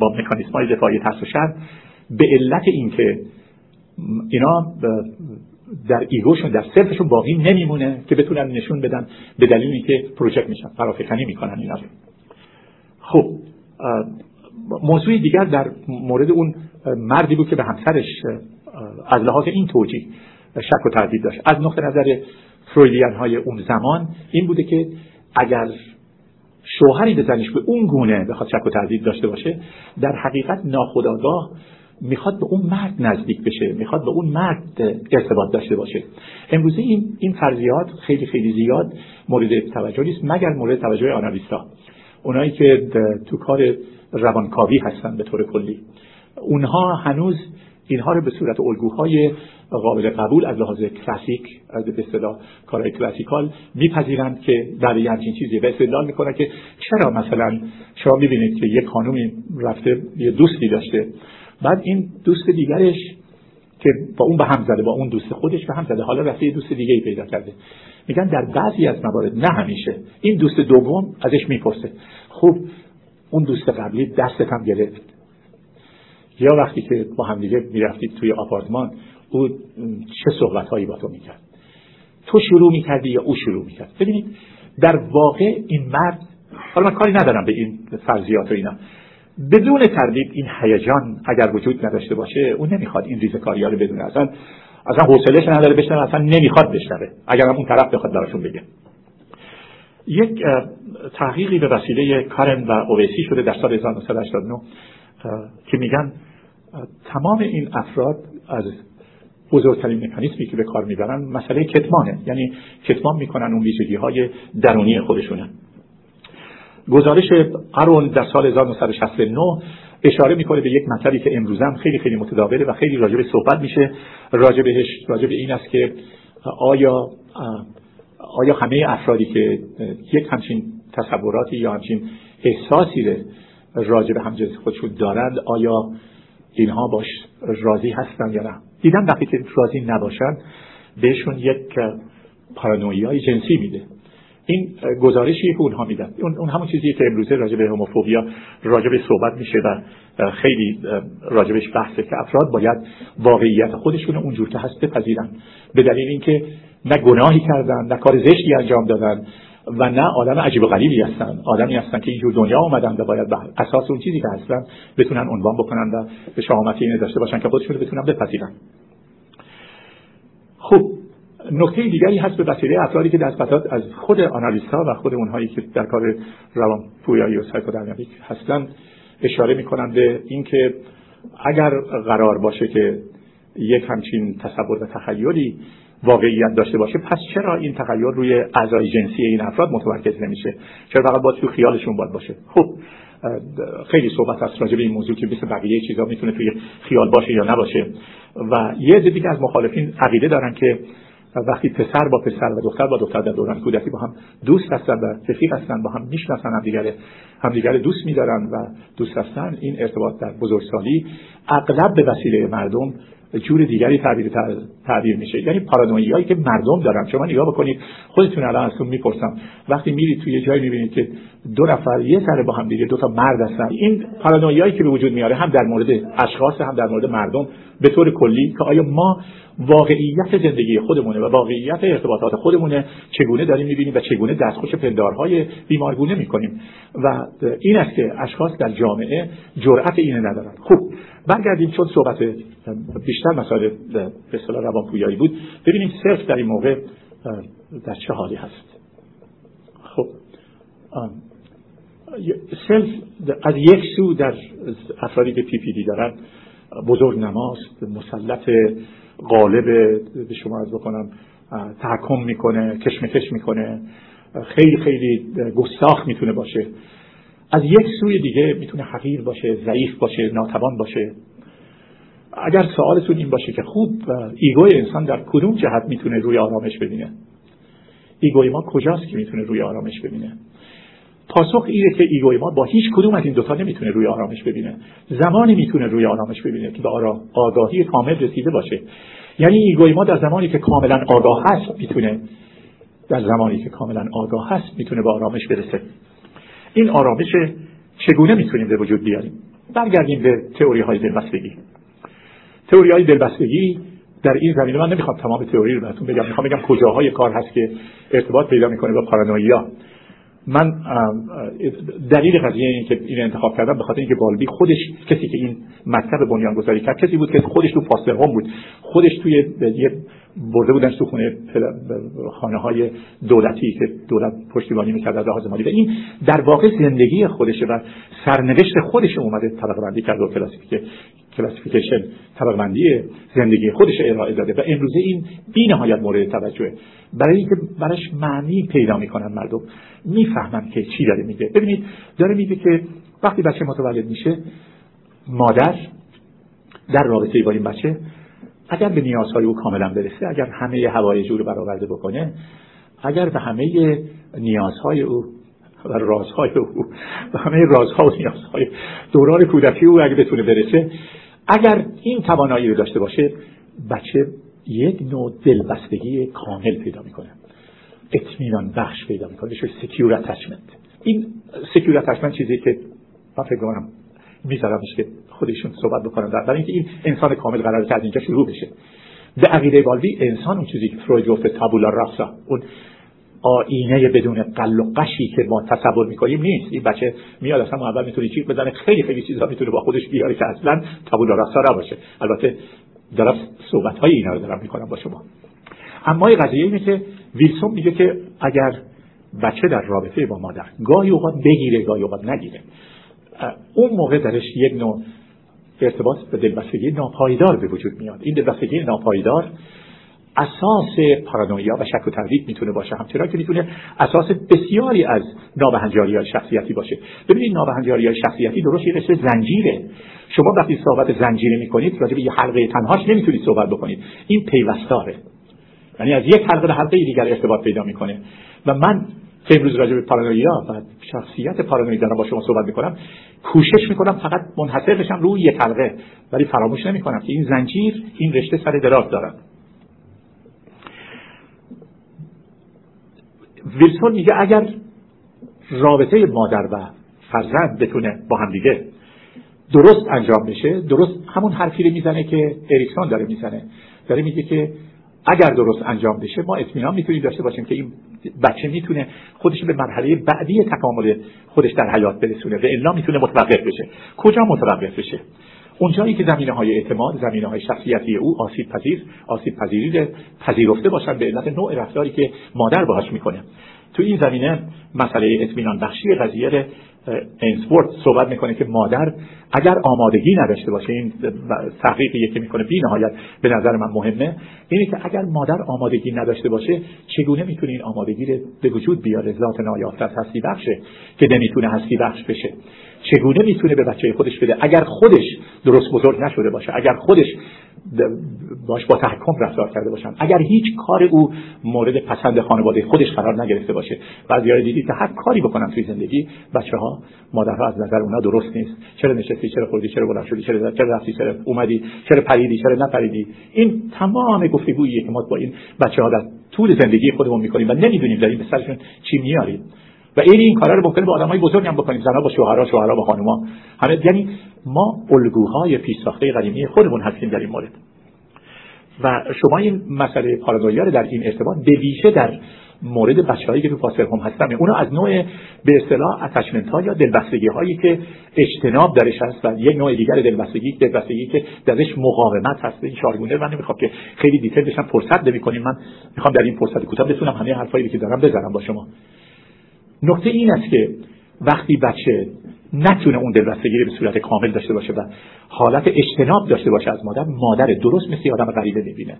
با مکانیسم های دفاعی ترس و شرم به علت اینکه اینا در ایگوشون در صرفشون باقی نمیمونه که بتونن نشون بدن به دلیل اینکه پروژکت میشن فرافکنی می‌کنن اینا خب موضوع دیگر در مورد اون مردی بود که به همسرش از لحاظ این توجیه شک و تردید داشت. از نقطه نظر فرویدین های اون زمان این بوده که اگر شوهری به زنش به اون گونه بخواد شک و تردید داشته باشه در حقیقت ناخودآگاه می‌خواد به اون مرد نزدیک بشه می‌خواد به اون مرد ارتباط داشته باشه. امروزه این این فرضیات خیلی خیلی زیاد مورد توجه نیست مگر مورد توجه آنالیستا اونایی که تو کار روانکاوی هستن به طور کلی. اونها هنوز اینها رو به صورت الگوهای قابل قبول از لحاظ کلاسیک از به اصطلاح کارهای کلاسیکال میپذیرند که در یه همچین چیزی و استدلال می‌کنه که چرا مثلا شما می‌بینید که یک خانومی رفته یه دوستی داشته. بعد این دوست دیگرش که با اون به هم زده با اون دوست خودش به هم زده. حالا رفته دوست دیگه ای پیدا کرده. میگن در بعضی از موارد نه همیشه. این دوست دوم ازش می‌پرسه. خب اون دوست قبلی دستت هم گرفت. یا وقتی که با هم دیگه می‌رفتید توی آپارتمان او چه صحبت هایی با تو می‌کرد؟ تو شروع می‌کردی یا او شروع می‌کرد؟ ببینید در واقع این مرد حالا من کاری ندارم به این فرضیات و اینا. بدون تردید این هیجان اگر وجود نداشته باشه اون نمی‌خواد این ریزکاری ها رو بدونه. اصلا اصلا حوصلهش نداره بشنوه اصلا نمی‌خواد بشنوه. اگر اون طرف بخواد براشون بگه. یک تحقیقی به وسیله کارن و اویسی شده در سال 1989 که میگن تمام این افراد از بزرگترین مکانیزمی که به کار می‌برن مسئله کتمانه. یعنی کتمان می‌کنن اون ویژگی های درونی خودشونه. گزارش قرون در سال 1969 اشاره می‌کنه به یک مطلبی که امروزم خیلی خیلی متداوله و خیلی راجع به صحبت میشه. راجع بهش راجع به این است که آیا آیا همه افرادی که یک همچین تصوراتی یا همچین احساسی راجع به همجنس خودشون دارند آیا اینها باش راضی هستن یا نه؟ دیدن وقتی که راضی نباشن بهشون یک پارانویای جنسی میده. این گزارشی که اونها میدن. اون همون چیزیه که امروزه راجع به هوموفوبیا راجع به صحبت میشه و خیلی راجبش بحثه که افراد باید واقعیت خودشون اونجور که هست بپذیرن. به دلیل اینکه نه گناهی کردن نه کار زشتی انجام دادن و نه آدم عجیب و غریبی هستن. آدمی هستن که اینجور دنیا آمدن و باید به اساس اون چیزی که هستن بتونن عنوان بکنن و به شهامتی اینه داشته باشن که خودشون بتونن بپذیرن. خب نکته دیگری هست به وسیله افرادی که دست از خود آنالیست ها و خود اونهایی که در کار روان پویایی و سایکودینامیک هستن اشاره می‌کنن به اینکه اگر قرار باشه که یک همچین تصور و تخیلی واقعیت داشته باشه پس چرا این تخیل روی اعضای جنسی این افراد متمرکز نمیشه؟ چرا فقط باید تو خیالشون باید باشه؟ خب خیلی صحبت هست راجع به این موضوع که مثل بقیه چیزا می‌تونه توی خیال باشه یا نباشه. و یه عده دیگه از مخالفین عقیده دارن که وقتی پسر با پسر و دختر با دختر در دوران کودکی با هم دوست هستن و رفیق هستن با هم می‌شناسن همدیگه همدیگه دوست میدارن و دوست هستن این ارتباط در بزرگسالی اغلب به وسیله مردم جور دیگری تعبیر تعبیر میشه. یعنی پارانویایی که مردم دارن. شما نگاه بکنید خودتون الان ازتون می‌پرسم. وقتی میرید توی یه جایی می‌بینید که دو نفر یه سر با هم دیگه دو تا مرد هستن. این پارانویایی که به وجود میاره هم در مورد اشخاص هم در مورد مردم به طور کلی که آیا ما واقعیت زندگی خودمونه و واقعیت ارتباطات خودمونه چگونه داریم می‌بینیم و چگونه دستخوش پندارهای بیمارگونه می‌کنیم؟ و این است که اشخاص در جامعه جرأت اینه ندارن. خب برگردیم چون صحبت بیشتر مسائل به اصطلاح روانپویایی بود. ببینیم self در این موقع در چه حالی هست. خب self از یک سو در افرادی که PPD دارن. بزرگ نماست مسلط غالب به شما از بکنم تحکم می‌کنه کشمکش می‌کنه. خیلی خیلی گستاخ می‌تونه باشه. از یک سوی دیگه می‌تونه حقیر باشه ضعیف باشه ناتوان باشه. اگر سوالتون این باشه که خوب ego ی انسان در کدوم جهت می‌تونه روی آرامش ببینه؟ ego ی ما کجاست که می‌تونه روی آرامش ببینه؟ پاسخ اینه که ego ی ما با هیچ کدوم از این دوتا نمی‌تونه روی آرامش ببینه. زمانی می‌تونه روی آرامش ببینه که به آگاهی کامل رسیده باشه. یعنی ایگوی ما در زمانی که کاملا آگاه هست می‌تونه در زمانی که کاملا آگاه هست می‌تونه به آرامش برسه. این آرامش چگونه می‌تونیم به وجود بیاریم؟ برگردیم به تئوری های دلبستگی. تئوری های دلبستگی در این زمینه من نمی‌خوام تمام تئوری رو بهتون بگم. می‌خوام بگم کجاهای کار هست که ارتباط پیدا می‌کنه با پارانویا. من دلیل قضیه این که این انتخاب کردم به خاطر اینکه بالبی خودش کسی که این مکتب بنیانگذاری کرد کسی بود که خودش تو هم بود. خودش توی یه برده بودن تو خونه خانه های دولتی که دولت پشتیبانی می‌کرد از مالی. و این در واقع زندگی خودشه و سرنوشت خودش اومده طبقه بندی کرد و کلاسیفیکیشن طبقه بندی زندگی خودش ارائه داده. و امروزه این بی نهایت مورد توجهه. برای اینکه براش معنی پیدا می‌کنن مردم می‌فهمن که چی داره میگه. ببینید داره میگه که وقتی بچه متولد میشه مادر در رابطه با این بچه اگر به نیازهای او کاملا برسه اگر همه هوای رو برآورده بکنه اگر به همه نیازهای او و رازهای او و همه رازها و نیازهای دوران کودکی او اگر بتونه برسه اگر این توانایی رو داشته باشه بچه یک نوع دلبستگی کامل پیدا می‌کنه. اطمینان بخش پیدا می‌کنه بهش secure attachment این secure attachment چیزی که من فکر میذارمش که خودشون صحبت بکنم برای اینکه این انسان کامل قرار از اینجا شروع بشه. به عقیده بالبی انسان اون چیزی که فروید گفته tabula rasa اون آینه بدون غل و غشی که ما تصور می‌کنیم نیست. این بچه میاد اصلا اول می‌تونه چیز بزنه. خیلی خیلی چیزا می‌تونه با خودش بیاره که اصلا تابولا راسا نباشه. البته دارم صحبت های اینا رو دارم می‌کنم با شما. اما قضیه اینه که ویلسون میگه که اگر بچه در رابطه با مادر گاهی اوقات بگیره گاهی اوقات نگیره. اون موقع درش یک نوع ارتباط به دلبستگی ناپایدار به وجود میاد. این دلبستگی ناپایدار اساس پارانویا و شک و تردید می‌تونه باشه. همچنان که می‌تونه اساس بسیاری از نابهنجاری های شخصیتی باشه. ببینید نابهنجاری های شخصیتی درست یه زنجیره. شما وقتی صحبت زنجیره می‌کنید راجع به یه حلقه تنهاش نمی‌تونید صحبت بکنید. این پیوستاره. یعنی از یک حلقه به حلقه دیگر ارتباط پیدا می‌کنه. و من امروز راجع به پارانویا و شخصیت پارانویی دارم با شما صحبت می‌کنم. کوشش می‌کنم فقط منحصر بشم روی یک حلقه ولی فراموش نمی‌کنم که این زنجیر این رشته سر دراز دارد ویلسون میگه اگر رابطه مادر و فرزند بتونه با هم دیگه درست انجام بشه درست همون حرفی رو می‌زنه که اریکسون داره می‌زنه. داره میگه که اگر درست انجام بشه ما اطمینان می‌تونیم داشته باشیم که این بچه می‌تونه خودش به مرحله بعدی تکامل خودش در حیات برسونه. و الا می‌تونه متوقف بشه. کجا متوقف بشه؟ اونجایی که زمینه های اعتماد زمینه های شخصیتی او آسیب پذیر آسیب پذیری پذیرفته باشن به علت نوع رفتاری که مادر باهاش می‌کنه. تو این زمینه مسئله اطمینان بخشی قضیه اینسورت صحبت می‌کنه که مادر اگر آمادگی نداشته باشه این تحقیقی که می‌کنه بی نهایت به نظر من مهمه اینه که اگر مادر آمادگی نداشته باشه چگونه می‌تونه این آمادگی رو به وجود بیاره؟ ذات نایافته از هستی بخشه که نمی‌تونه هستی بخش بشه. چگونه می‌تونه به بچه خودش بده؟ اگر خودش درست بزرگ نشده باشه اگر خودش باش با تحکم رفتار کرده باشن اگر هیچ کار او مورد پسند خانواده خودش قرار نگرفته باشه بعضی های دیدید که هر کاری بکنن توی زندگی بچه ها مادرها از نظر اونا درست نیست. چرا نشستی چرا خوردی چرا بلند شدی چرا چرا رفتی چرا اومدی چرا پریدی چرا نپریدی؟ این تمام گفتگویی که ما با این بچه ها در طول زندگی خودمون می‌کنیم و نمی‌دونیم داریم به سرشون چی میاریم و این این کارا رو ممکنه با آدمای بزرگ هم بکنیم زنها با شوهرها شوهرها با خانم‌ها همه یعنی ما الگوهای پیشساخته قدیمی خودمون هستیم در این مورد. و شما این مسئله پارانویا رو در این ارتباط به ویژه در مورد بچه‌هایی که تو فاصل هم هستن اونا از نوع به اصطلاح اتچمنت ها یا دلبستگی هایی که اجتناب درش هست و یک نوع دیگر دلبستگی دلبستگی که درش مقاومت هست این چارگونه من نمی‌خوام که خیلی دیتیل بشم فرصت نمی‌کنیم. من می‌خوام در این فرصت کوتاه بتونم همه حرفایی که دارم بزنم با شما. نکته این است که وقتی بچه نتونه اون دلبستگی به صورت کامل داشته باشه و حالت اجتناب داشته باشه از مادر مادر درست مثل آدم غریبه می‌بینه.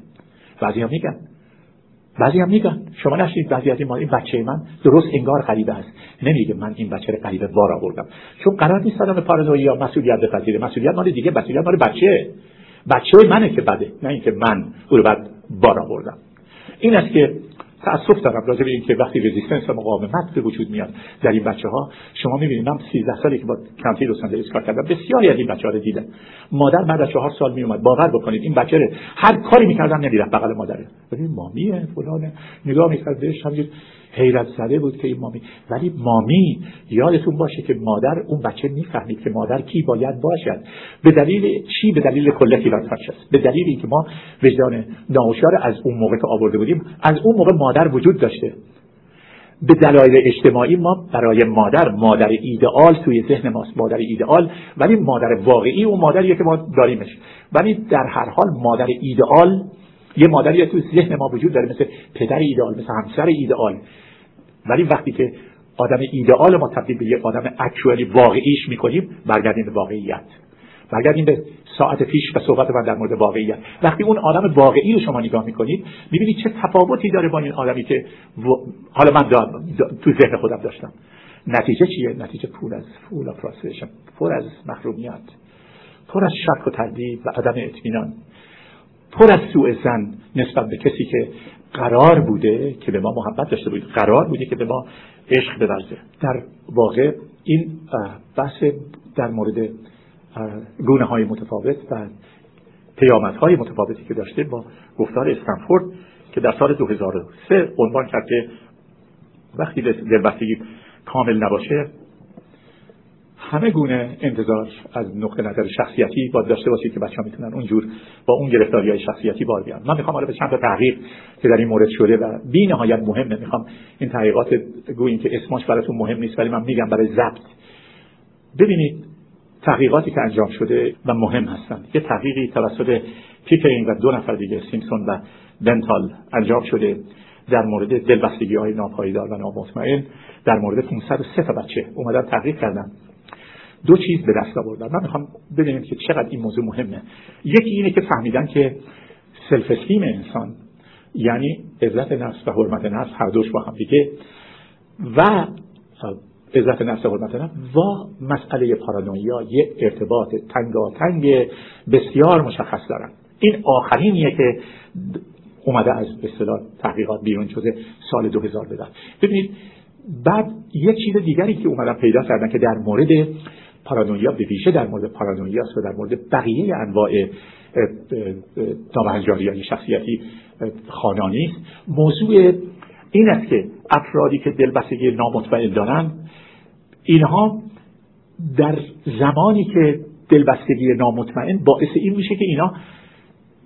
بعضی هم میگن. بعضی هم میگن. شما نشید بعضی از این, این بچه من درست انگار غریبه است. نمیگه من این بچه رو غریبه بار آوردم. چون قرار نیست آدم پارانویا مسئولیت بپذیره. مسئولیت مال دیگه مسئولیت مال بچه. بچه منه که بده نه اینکه من او رو بعد بار آوردم. این است که تاسف دارم راجع به اینکه وقتی رزिस्टنس و مقاومت به وجود میاد در این بچه ها شما می‌بینید من 13 سالی که با کانتی لس آنجلس کار کردم بسیاری از این بچه ها رو دیدم. مادر بعد از 4 سال میومد باور بکنید این بچه رو هر کاری می‌کردم نمی‌رفت بغل مادره. ببین مامیه فلان نگاه می‌کرد بهش همینجوری حیرت زده بود که این مامی. ولی مامی یادتون باشه که مادر اون بچه می‌فهمید که مادر کی باید باشد. به دلیل چی؟ به دلیل کلتی است. به دلیل اینکه ما وجدان ناهوشیار از اون موقع که آورده بودیم از اون موقع مادر وجود داشته. به دلایل اجتماعی ما برای مادر مادر ایدئال توی ذهن ماست مادر ایدئال. ولی مادر واقعی اون مادریه که ما داریمش. ولی در هر حال مادر ایدئال یه مادری تو ذهن ما وجود داره مثل پدر ایدئال مثل همسر ایدئال. ولی وقتی که آدم ایدئال ما تبدیل به یک آدم اکچوالی واقعیش می‌کنیم برگردیم به واقعیت. برگردیم به ساعت پیش و صحبت من در مورد واقعیت. وقتی اون آدم واقعی رو شما نگاه می‌کنید می‌بینید چه تفاوتی داره با این آدمی که حالا من تو ذهن خودم داشتم. نتیجه چیه؟ نتیجه پول از فول آف پر از محرومیت. پر از شک و تردید و عدم اطمینان. پر از سوء زن نسبت به کسی که قرار بوده که به ما محبت داشته بود قرار بوده که به ما عشق بورزه. در واقع این بحث در مورد گونه های متفاوت و پیامت های متفاوتی که داشته با گفتار استنفورد که در سال 2003 عنوان کرد که وقتی دلبستگی کامل نباشه همه گونه انتظار از نقطه نظر شخصیتی باید داشته باشید که بچه ها می‌تونن اونجور با اون گرفتاری های شخصیتی بار بیان. من می‌خوام حالا به چند تا تحقیق که در این مورد شده و بی نهایت مهمه. می‌خوام این تحقیقات گوییم که اسمش براتون مهم نیست ولی من میگم برای ضبط. ببینید تحقیقاتی که انجام شده و مهم هستند. یه تحقیقی توسط پیکرین و دو نفر دیگه سیمسون و بنتال انجام شده در مورد دلبستگی های ناپایدار و نامطمئن. در مورد 503 تا بچه اومدن تحقیق کردن. دو چیز به دست آوردن. من می‌خوام ببینیم که چقدر این موضوع مهمه. یکی اینه که فهمیدن که سلف استیم انسان یعنی عزت نفس و حرمت نفس هر دوش با هم دیگه. و عزت نفس و حرمت نفس و مسئله پارانویا یه ارتباط تنگاتنگ بسیار مشخص دارن. این آخرینیه که اومده از اصطلاح تحقیقات بیرون شده سال 2000 بدن. ببینید بعد یه چیز دیگری که اومدن پیدا کردن که در مورد پارانویا به ویژه در مورد پارانویا و در مورد بقیه انواع نابهنجاری های شخصیتی خانانی است. موضوع این است که افرادی که دلبستگی نامطمئن دارند اینها در زمانی که دلبستگی نامطمئن باعث این میشه که اینا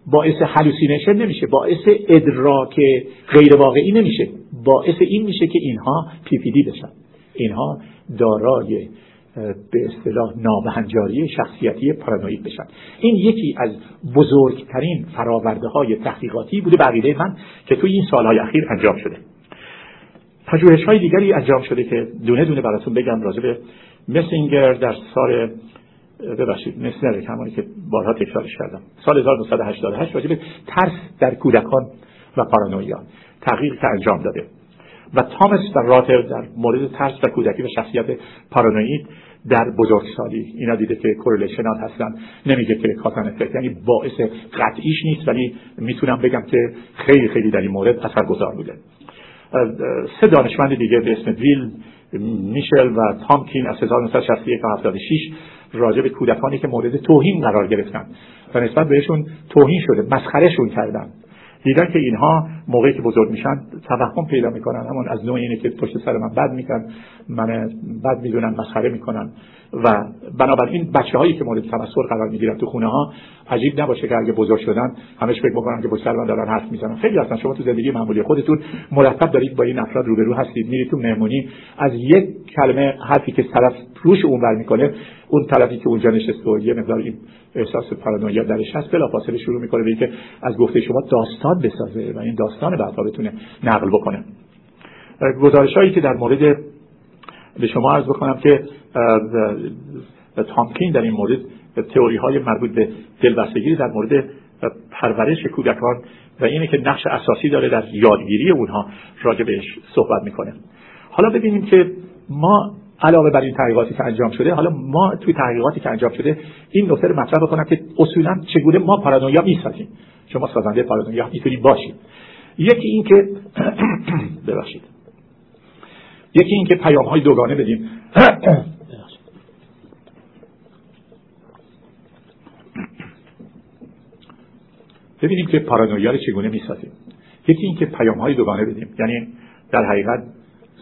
باعث hallucination نمیشه باعث ادراک غیر واقعی نمیشه باعث این میشه که اینها PPD بشن. اینها دارای به اصطلاح نابهنجاری شخصیتی پارانوید بشن. این یکی از بزرگترین فراورده های تحقیقاتی بوده بقیده من که توی این سالهای اخیر انجام شده. پژوهش های دیگری انجام شده که دونه دونه براتون بگم راجع به مسینگر در سال ببخشید مسنر همانی که بارها تکرارش کردم. سال 1988 راجع ترس در کودکان و پارانویا تغییر که انجام داده. و تامس و راتر در مورد ترس و کودکی و شخصیت پارانوید در بزرگسالی. اینا دیده که کورلیشنات هستن. نمیگه که کاتن افکت. یعنی باعث قطعیش نیست ولی می‌تونم بگم که خیلی خیلی در این مورد اثرگذار بوده. سه دانشمند دیگه به اسم ویل میشل و تامکین از 1961 تا 76 راجع به کودکانی که مورد توهین قرار گرفتن. و نسبت بهشون توهین شده مسخرهشون کردن. دیدن که اینها موقعی که بزرگ میشن توهم پیدا می‌کنن. همون از نوع اینه که پشت سر من بد میکن من بد می‌دونن مسخره می‌کنن. و بنابراین بچه هایی که مورد تمسخر قرار می‌گیرن تو خونه ها عجیب نباشه که اگه بزرگ شدن همش فکر بکنن که پشت من دارن حرف می‌زنن. خیلی هستن. شما تو زندگی معمولی خودتون مرتب دارید با این افراد روبرو هستید. میرید تو مهمونی. از یک کلمه حرفی که طرف روش اون بر می‌کنه اون طرفی که اونجا نشسته و یه مقدار این احساس پارانویا درش هست بلافاصله شروع می‌کنه به اینکه از گفته شما داستان بسازه و این داستان بعدا بتونه نقل بکنه. گزارش هایی که در مورد به شما عرض بکنم که تامکین در این مورد تئوری های مربوط به دلبستگی در مورد پرورش کودکان و اینه که نقش اساسی داره در یادگیری اونها راجع بهش صحبت می‌کنه. حالا ببینیم که ما علاوه بر این تحقیقاتی که انجام شده حالا ما توی تحقیقاتی که انجام شده این نکته رو مطرح بکنم که اصولا چگونه ما پارانویا می‌سازیم. شما سازنده پارانویا می‌تونید باشید. یکی این که ببخشید. یکی این که پیام های دوگانه بدیم. ببینیم که پارانویا رو چگونه می‌سازیم. یکی این که پیام های دوگانه بدیم. یعنی در حقیقت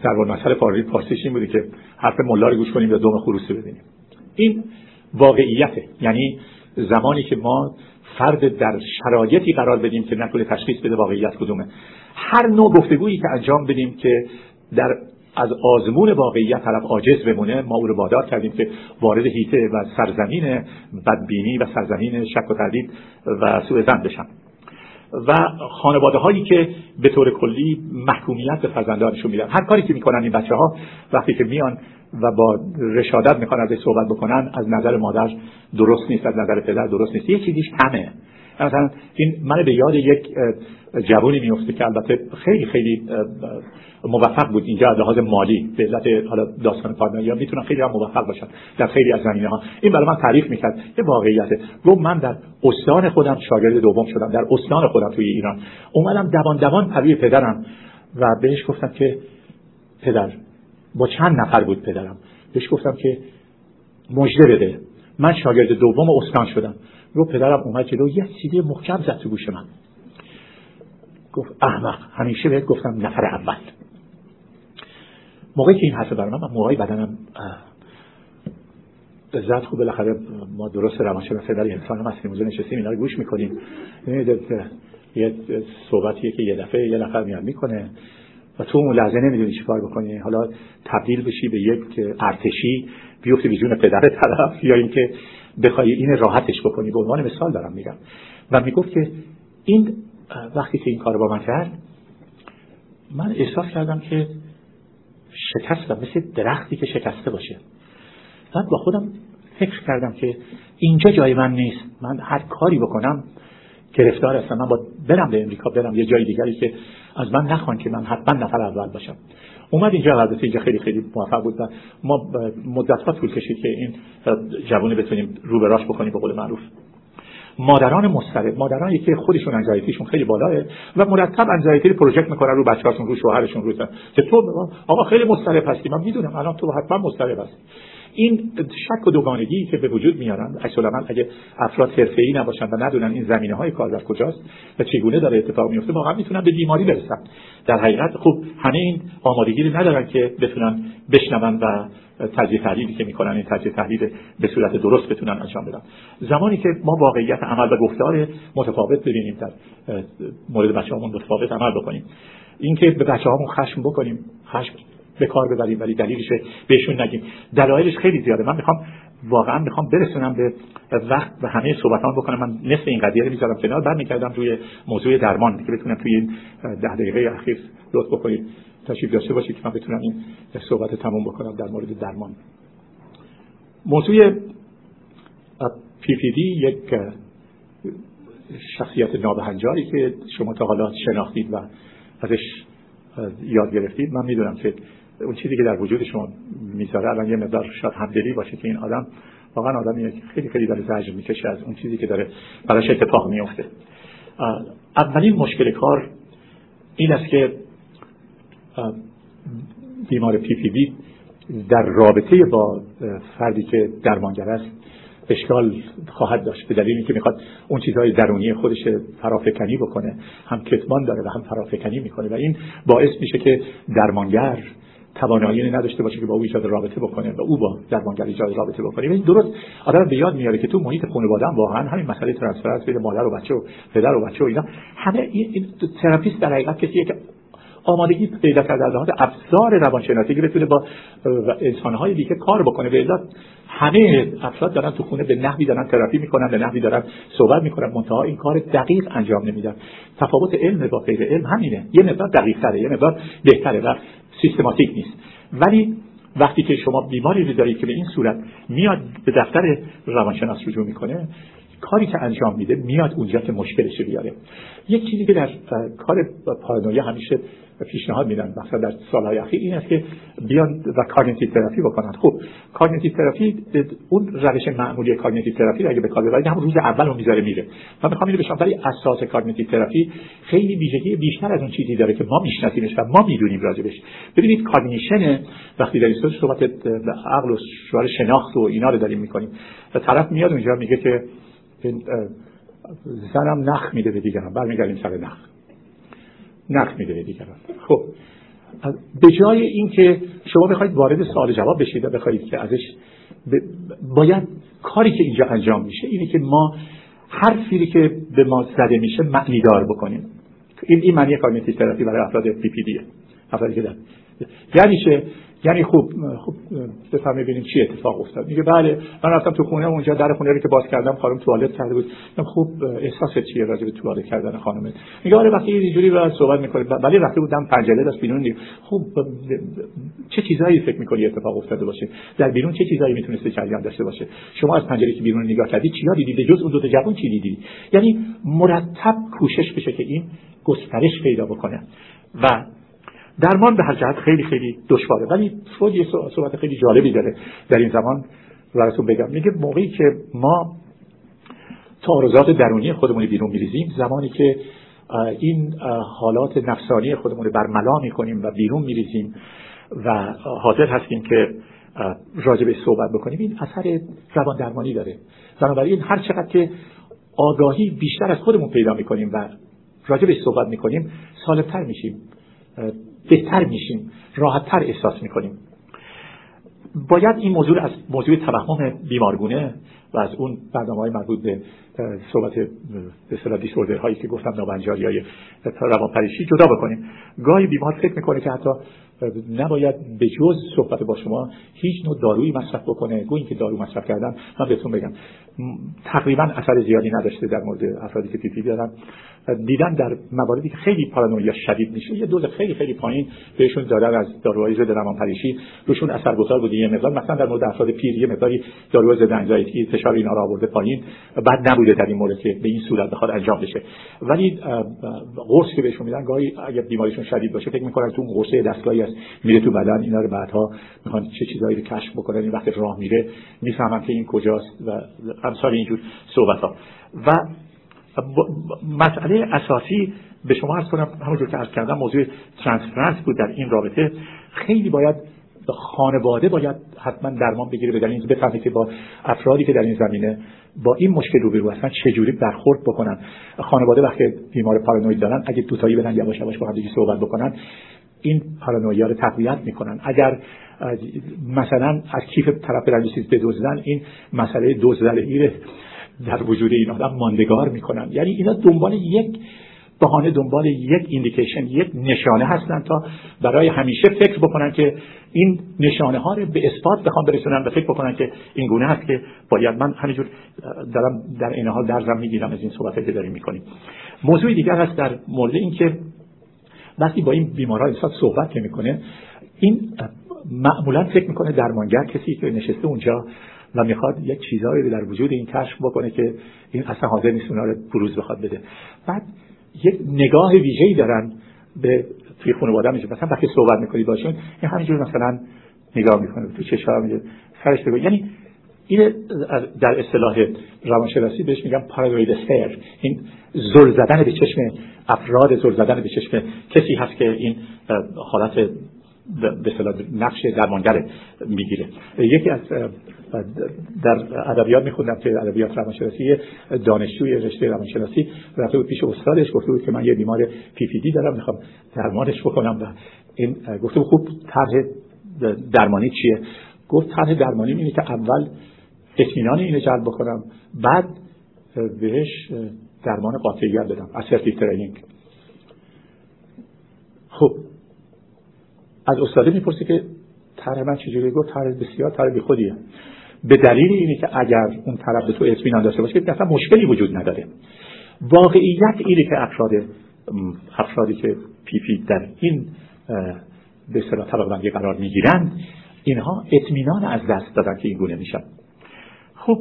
سربال مسئله پارسیش این بوده که حرف ملا رو گوش کنیم یا دوم خروسی ببینیم. این واقعیته. یعنی زمانی که ما فرد در شرایطی قرار بدیم که نتونه تشخیص بده واقعیت کدومه. هر نوع گفتگویی که انجام بدیم که در از آزمون واقعیت طرف عاجز بمونه. ما او رو وادار کردیم که وارد هیته و سرزمین بدبینی و سرزمین شک و تردید و سوء زن بشن و خانواده هایی که به طور کلی محکومیت به فرزندانشون میدن. هر کاری که می‌کنن این بچه ها وقتی که میان و با رشادت می‌خوان ازش صحبت بکنن از نظر مادر درست نیست از نظر پدر درست نیست. یه چیزیش همه. مثلا این من به یاد یک جوانی میفته که البته خیلی خیلی موفق بود اینجا از لحاظ مالی به علت حالا داستان یا می‌تونن خیلی هم موفق باشن در خیلی از زمینه ها این برای من تعریف می‌کرد یه واقعیته. گفت من در استان خودم شاگرد دوم شدم در استان خودم توی ایران. اومدم دوان دوان پروی پدرم و بهش گفتم که پدر با چند نفر بود پدرم؟ بهش گفتم که مژده بده. من شاگرد دوم استان شدم. رو پدرم اومد جلو یه سیدی محکم زد تو گوش من. گفت احمق همیشه بهت گفتم نفر اول. موقعی که این حرف برای من موقعی بدنم زد خوب بالاخره ما درست روانشناسی در انسان هستیم موضوع نشستیم اینا رو گوش می‌کنیم. یه صحبتیه که یه دفعه یه نفر میاد می‌کنه و تو اون لحظه نمی‌دونی چیکار بکنی. حالا تبدیل بشی به یک ارتشی بیفتی به جون پدر طرف یا اینکه بخوای این راحتش بکنی به عنوان مثال دارم میگم. و می‌گفت که این وقتی که این کار با من کرد من احساس کردم که شکستم مثل درختی که شکسته باشه. بعد با خودم فکر کردم که اینجا جای من نیست. من هر کاری بکنم گرفتار هستم. من با برم به امریکا برم یه جای دیگری که از من نخوان که من حتما نفر اول باشم. اومد اینجا البته اینجا خیلی خیلی موفق بود ما مدت طول کشید که این جوانی بتونیم رو براش بکنیم به قول معروف. مادران مسترد مادرانی که خودشون انزایتیشون خیلی بالاه و مرتب انزایتی پروژکت می‌کنن رو بچه‌هاشون رو شوهرشون رو که تو آقا خیلی مضطرب هستی من می‌دونم الان تو حتما مضطرب هستی. این شک و دوگانگی که به وجود میارن عکس اگه افراد حرفه‌ای نباشن و ندونن این زمینه های کار در کجاست و چگونه داره اتفاق میفته واقعا می‌تونن به بیماری برسن. در حقیقت خب همه این آمادگی رو ندارن که بتونن بشنون و تجزیه تحلیلی که می‌کنن این تجزیه تحلیل به صورت درست بتونن انجام بدن. زمانی که ما واقعیت عمل و گفتار متفاوت ببینیم در مورد بچه‌هامون متفاوت عمل بکنیم. اینکه به بچه‌هامون خشم بکنیم خشم به کار ببریم ولی دلیلش بهشون نگیم. دلایلش خیلی زیاده. من می‌خوام واقعا می‌خوام برسونم به وقت و همه صحبتان بکنم. من نصف این قضیه رو می‌ذارم کنار. برمیگردم روی موضوع درمان. که بتونم توی این ده دقیقه اخیر لطف بکنید. تشریف داشته باشید که من بتونم این صحبت تموم بکنم در مورد درمان. موضوع پی پی دی یک شخصیت نابهنجاری که شما تا حالا شناختید و ازش یاد گرفتید. من می‌دونم که اون چیزی که در وجود شما می‌ذاره الان یه مقدار شاید همدلی باشه که این آدم واقعا آدمی خیلی خیلی داره زجر می‌کشه از اون چیزی که داره براش اتفاق میفته اولین مشکل کار این است که بیمار PPD در رابطه با فردی که درمانگر است اشکال خواهد داشت. به دلیل اینکه می‌خواد اون چیزهای درونی خودش فرافکنی بکنه هم کتمان داره و هم فرافکنی می‌کنه. و این باعث میشه که درمانگر توانایی نداشته باشه که با او ایجاد رابطه بکنه و او با درمانگر ایجاد رابطه بکنه این درست آدم به یاد میاره که تو محیط خانواده هم واقعا همین مسئله transference بین مادر و بچه و پدر و بچه و اینا. همه این تراپیست در حقیقت کسیه که آمادگی پیدا کرده از لحاظ ابزار روانشناسی که بتونه با انسانهای دیگه کار بکنه. به همه افراد دارن تو خونه به نحوی دارن تراپی می‌کنن به نحوی دارن صحبت می‌کنن منتها این کار دقیق انجام نمیدن. تفاوت علم با غیر علم همینه. یه مقدار دقیق تره یه مقدار بهتره و سیستماتیک نیست. ولی وقتی که شما بیماری رو دارید که به این صورت میاد به دفتر روانشناس رجوع می‌کنه کاری که انجام میده میاد اونجا که مشکلش بیاره. یک چیزی که در کار پارانویا همیشه پیشنهاد میدن. مثلا در سالهای اخیر این است که بیان و cognitive therapy بکنن. خب cognitive therapy اون روش معمولی cognitive therapy اگه به کار ببرید هم روز اول رو می‌ذاره میره. من می‌خوام اینو بشم ولی اساس cognitive therapy خیلی ویژگی بیشتر از اون چیزی داره که ما میشناسیمش و ما می‌دونیم راجبش. ببینید cognition وقتی در صحبت عقل و شعور شناخت و اینا رو داریم می‌کنیم و طرف میاد اونجا میگه که زنم نخ میده به دیگران. برمیگردیم سر نخ. نخ میده به دیگران. خب به جای اینکه شما بخواید وارد سوال جواب بشید و بخواید که ازش باید کاری که اینجا انجام میشه اینه که ما حرفی که به ما زده میشه معنی دار بکنیم. این این معنی cognitive therapy برای افراد PPD یه افرادی که یعنی چه؟ یعنی خوب خوب بفهم ببینیم چی اتفاق افتاد. میگه بله من رفتم تو خونه اونجا در خونه رو که باز کردم خانم توالت کرده بود. خوب احساس چیه راجع به توالت کردن خانم؟ میگه آره وقتی اینجوری باید صحبت می‌کنه ولی وقتی بودم پنجره داشت بیرون دید خوب چه چیزایی فکر می‌کنی اتفاق افتاده باشه؟ در بیرون چه چیزایی می‌تونسته جریان داشته باشه؟ شما از پنجره که بیرون نگاه کردی چیا دیدی جز اون دو تا جوان چی دیدی؟ یعنی مرتب کوشش بشه که این گسترش پیدا بکنه. و درمان به هر جهت خیلی خیلی دشواره. ولی فروید یه صحبت خیلی جالبی داره در این زمان براتون بگم. میگه موقعی که ما تعارضات درونی خودمون بیرون میریزیم زمانی که این حالات نفسانی خودمون رو برملا می‌کنیم و بیرون میریزیم و حاضر هستیم که راجع صحبت بکنیم این اثر روان درمانی داره. بنابراین هر چقدر که آگاهی بیشتر از خودمون پیدا می‌کنیم و راجع به صحبت می‌کنیم سالمتر میشیم. بهتر میشیم راحتتر احساس می‌کنیم. باید این موضوع از موضوع توهم بیمارگونه و از اون برنامه های مربوط به صحبت به اصطلاح هایی که گفتم نابنجاری های روانپریشی جدا بکنیم. گاهی بیمار فکر می‌کنه که حتی نباید به جز صحبت با شما هیچ نوع دارویی مصرف بکنه. گویی که دارو مصرف کردن من بهتون بگم. تقریبا اثر زیادی نداشته در مورد افرادی که پیپی دارن دیدن در مواردی که خیلی پارانویا شدید میشه. یه دوز خیلی خیلی پایین بهشون دادن از داروهای ضد روانپریشی روشون اثرگذار بوده یه مقدار مثلا در مورد افراد پیر یه مقداری داروهای ضد انزایتی فشار اینا رو آورده پایین. بعد نبوده در این مورد که به این صورت بخواد انجام بشه. ولی قرص که بهشون میدن گاهی اگه بیماریشون شدید باشه فکر می‌کنن تو قرص دستگاهی است میره تو بدن اینا رو بعدها می‌خوان چه چیزایی رو کشف بکنن این وقت راه میره. می‌فهمن که این کجاست و امثال اینجور صحبت ها و مسئله اساسی به شما ارز کنم همونجور که ارز کردم موضوع ترانسفرنس بود در این رابطه. خیلی باید خانواده باید حتما درمان بگیره به دلیل بفهمه که با افرادی که در این زمینه با این مشکل روبرو هستن چجوری برخورد بکنن. خانواده وقتی بیمار پارانوید دارن اگه دوتایی بدن یواش یواش با هم صحبت بکنن این پارانویا رو تقویت می‌کنن. اگر مثلا از کیف طرف رنجسیز بدزدن این مسئله دزدلگی در وجود این آدم ماندگار می‌کنن. یعنی اینا دنبال یک بهانه دنبال یک ایندیکیشن یک نشانه هستن تا برای همیشه فکر بکنن که این نشانه ها رو به اثبات بخوام برسونن و فکر بکنن که این گونه هست که باید من همینجور دارم در این حال درزم می‌گیرم از این صحبت که داریم می‌کنیم. موضوع دیگر هست در مورد اینکه وقتی با این بیمارها انسان صحبت می‌کنه این معمولا فکر می‌کنه درمانگر کسی که نشسته اونجا و می‌خواد یک چیزهایی در وجود این کشف بکنه که این اصلا حاضر نیست اونا رو بروز بخواد بده. بعد یک نگاه ویژه‌ای دارن به توی خانواده میشه. مثلا وقتی صحبت می‌کنی باشون این همینجور مثلا نگاه می‌کنه تو چشم میگه سرش بگو. یعنی این در اصطلاح روانشناسی بهش میگن پارانوید استر این زل زدن به چشم افراد زل زدن به چشم کسی هست که این حالت به اصطلاح نقش درمانگر می‌گیره. یکی از در ادبیات میخوندم که ادبیات روانشناسی دانشجوی رشته روانشناسی. رفته بود پیش استادش گفته بود که من یه بیمار پی پی دی دارم می‌خوام درمانش بکنم و این گفته خوب طرح درمانی چیه؟ گفت طرح درمانی اینه که اول اطمینان اینو جلب بکنم بعد بهش درمان قاطعیت بدم assertive training خب از استاده می‌پرسه که طرح من چجوری گفت طرح بسیار طرح بی خودیه به دلیل اینه که اگر اون طرف به تو اطمینان داشته باشه که اصلا مشکلی وجود نداره. واقعیت اینه که افراد افرادی که PPD در این به اصطلاح طبقه قرار می‌گیرند اینها اطمینان از دست دادن که این گونه میشن. خب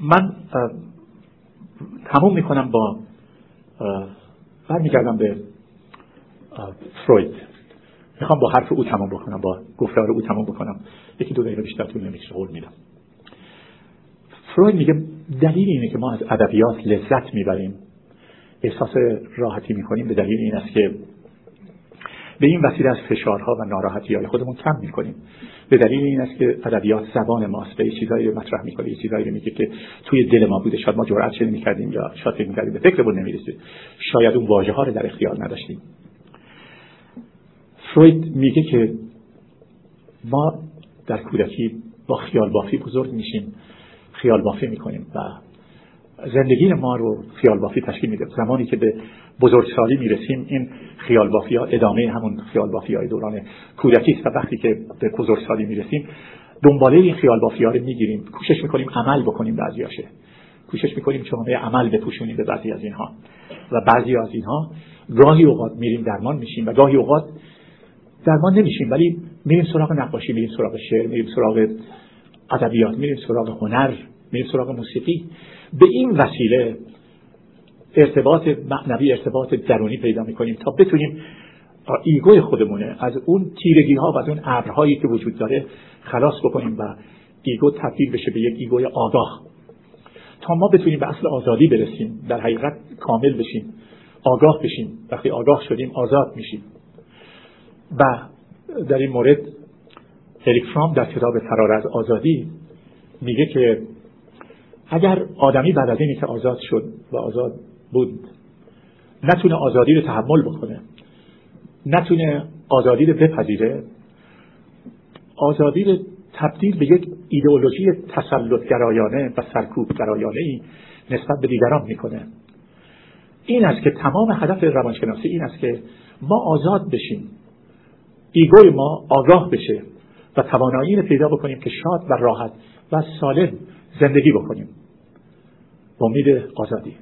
من تموم می‌کنم با برمیگردم به فروید. می‌خوام با حرف او تمام بکنم با گفتار او تمام بکنم. یکی دو دقیقه بیشتر طول نمی‌کشه قول میدم. فروید میگه دلیل اینه که ما از ادبیات لذت می‌بریم. احساس راحتی می‌کنیم به دلیل این است که به این وسیله از فشارها و ناراحتی های خودمون کم می‌کنیم. به دلیل این است که ادبیات زبان ماست. به چیزایی رو مطرح می‌کنه یه چیزایی رو میگه که توی دل ما بوده. شاید ما جرأت نمی‌کردیم یا شاید فکر می‌کردیم به فکرمون نمی‌رسید. شاید اون واژه ها رو در اختیار نداشتیم. فروید میگه که ما در کودکی با خیال بافی بزرگ میشیم خیال بافی می‌کنیم و زندگی ما رو خیال بافی تشکیل میده. زمانی که به بزرگسالی می‌رسیم این خیال بافی ها ادامه همون خیال بافی های دوران کودکی است و وقتی که به بزرگسالی می‌رسیم دنباله این خیال بافی ها رو می‌گیریم. کوشش می‌کنیم عمل بکنیم بعضیاشه کوشش می‌کنیم جامعه عمل بپوشونیم به بعضی از اینها. و بعضی از اینها گاهی اوقات میریم درمان میشیم و گاهی اوقات درمان نمیشیم ولی میریم سراغ نقاشی میریم سراغ شعر میریم سراغ ادبیات میریم سراغ هنر میریم سراغ موسیقی. به این وسیله ارتباط معنوی ارتباط درونی پیدا می‌کنیم تا بتونیم ایگوی خودمونه. از اون تیرگی ها و از اون ابرهایی که وجود داره خلاص بکنیم و ایگو تبدیل بشه به یک ایگوی آگاه. تا ما بتونیم به اصل آزادی برسیم در حقیقت کامل بشیم آگاه بشیم. وقتی آگاه شدیم آزاد میشیم. و در این مورد اریک فروم در کتاب فرار از آزادی میگه که اگر آدمی بعد از اینی که آزاد شد و آزاد بود نتونه آزادی رو تحمل بکنه نتونه آزادی رو بپذیره آزادی رو تبدیل به یک ایدئولوژی تسلط گرایانه و سرکوب گرایانه ای نسبت به دیگران می‌کنه. این است که تمام هدف روانشناسی این است که ما آزاد بشیم. ایگوی ما آگاه بشه و توانایی رو پیدا بکنیم که شاد و راحت و سالم زندگی بکنیم. امید آزادی.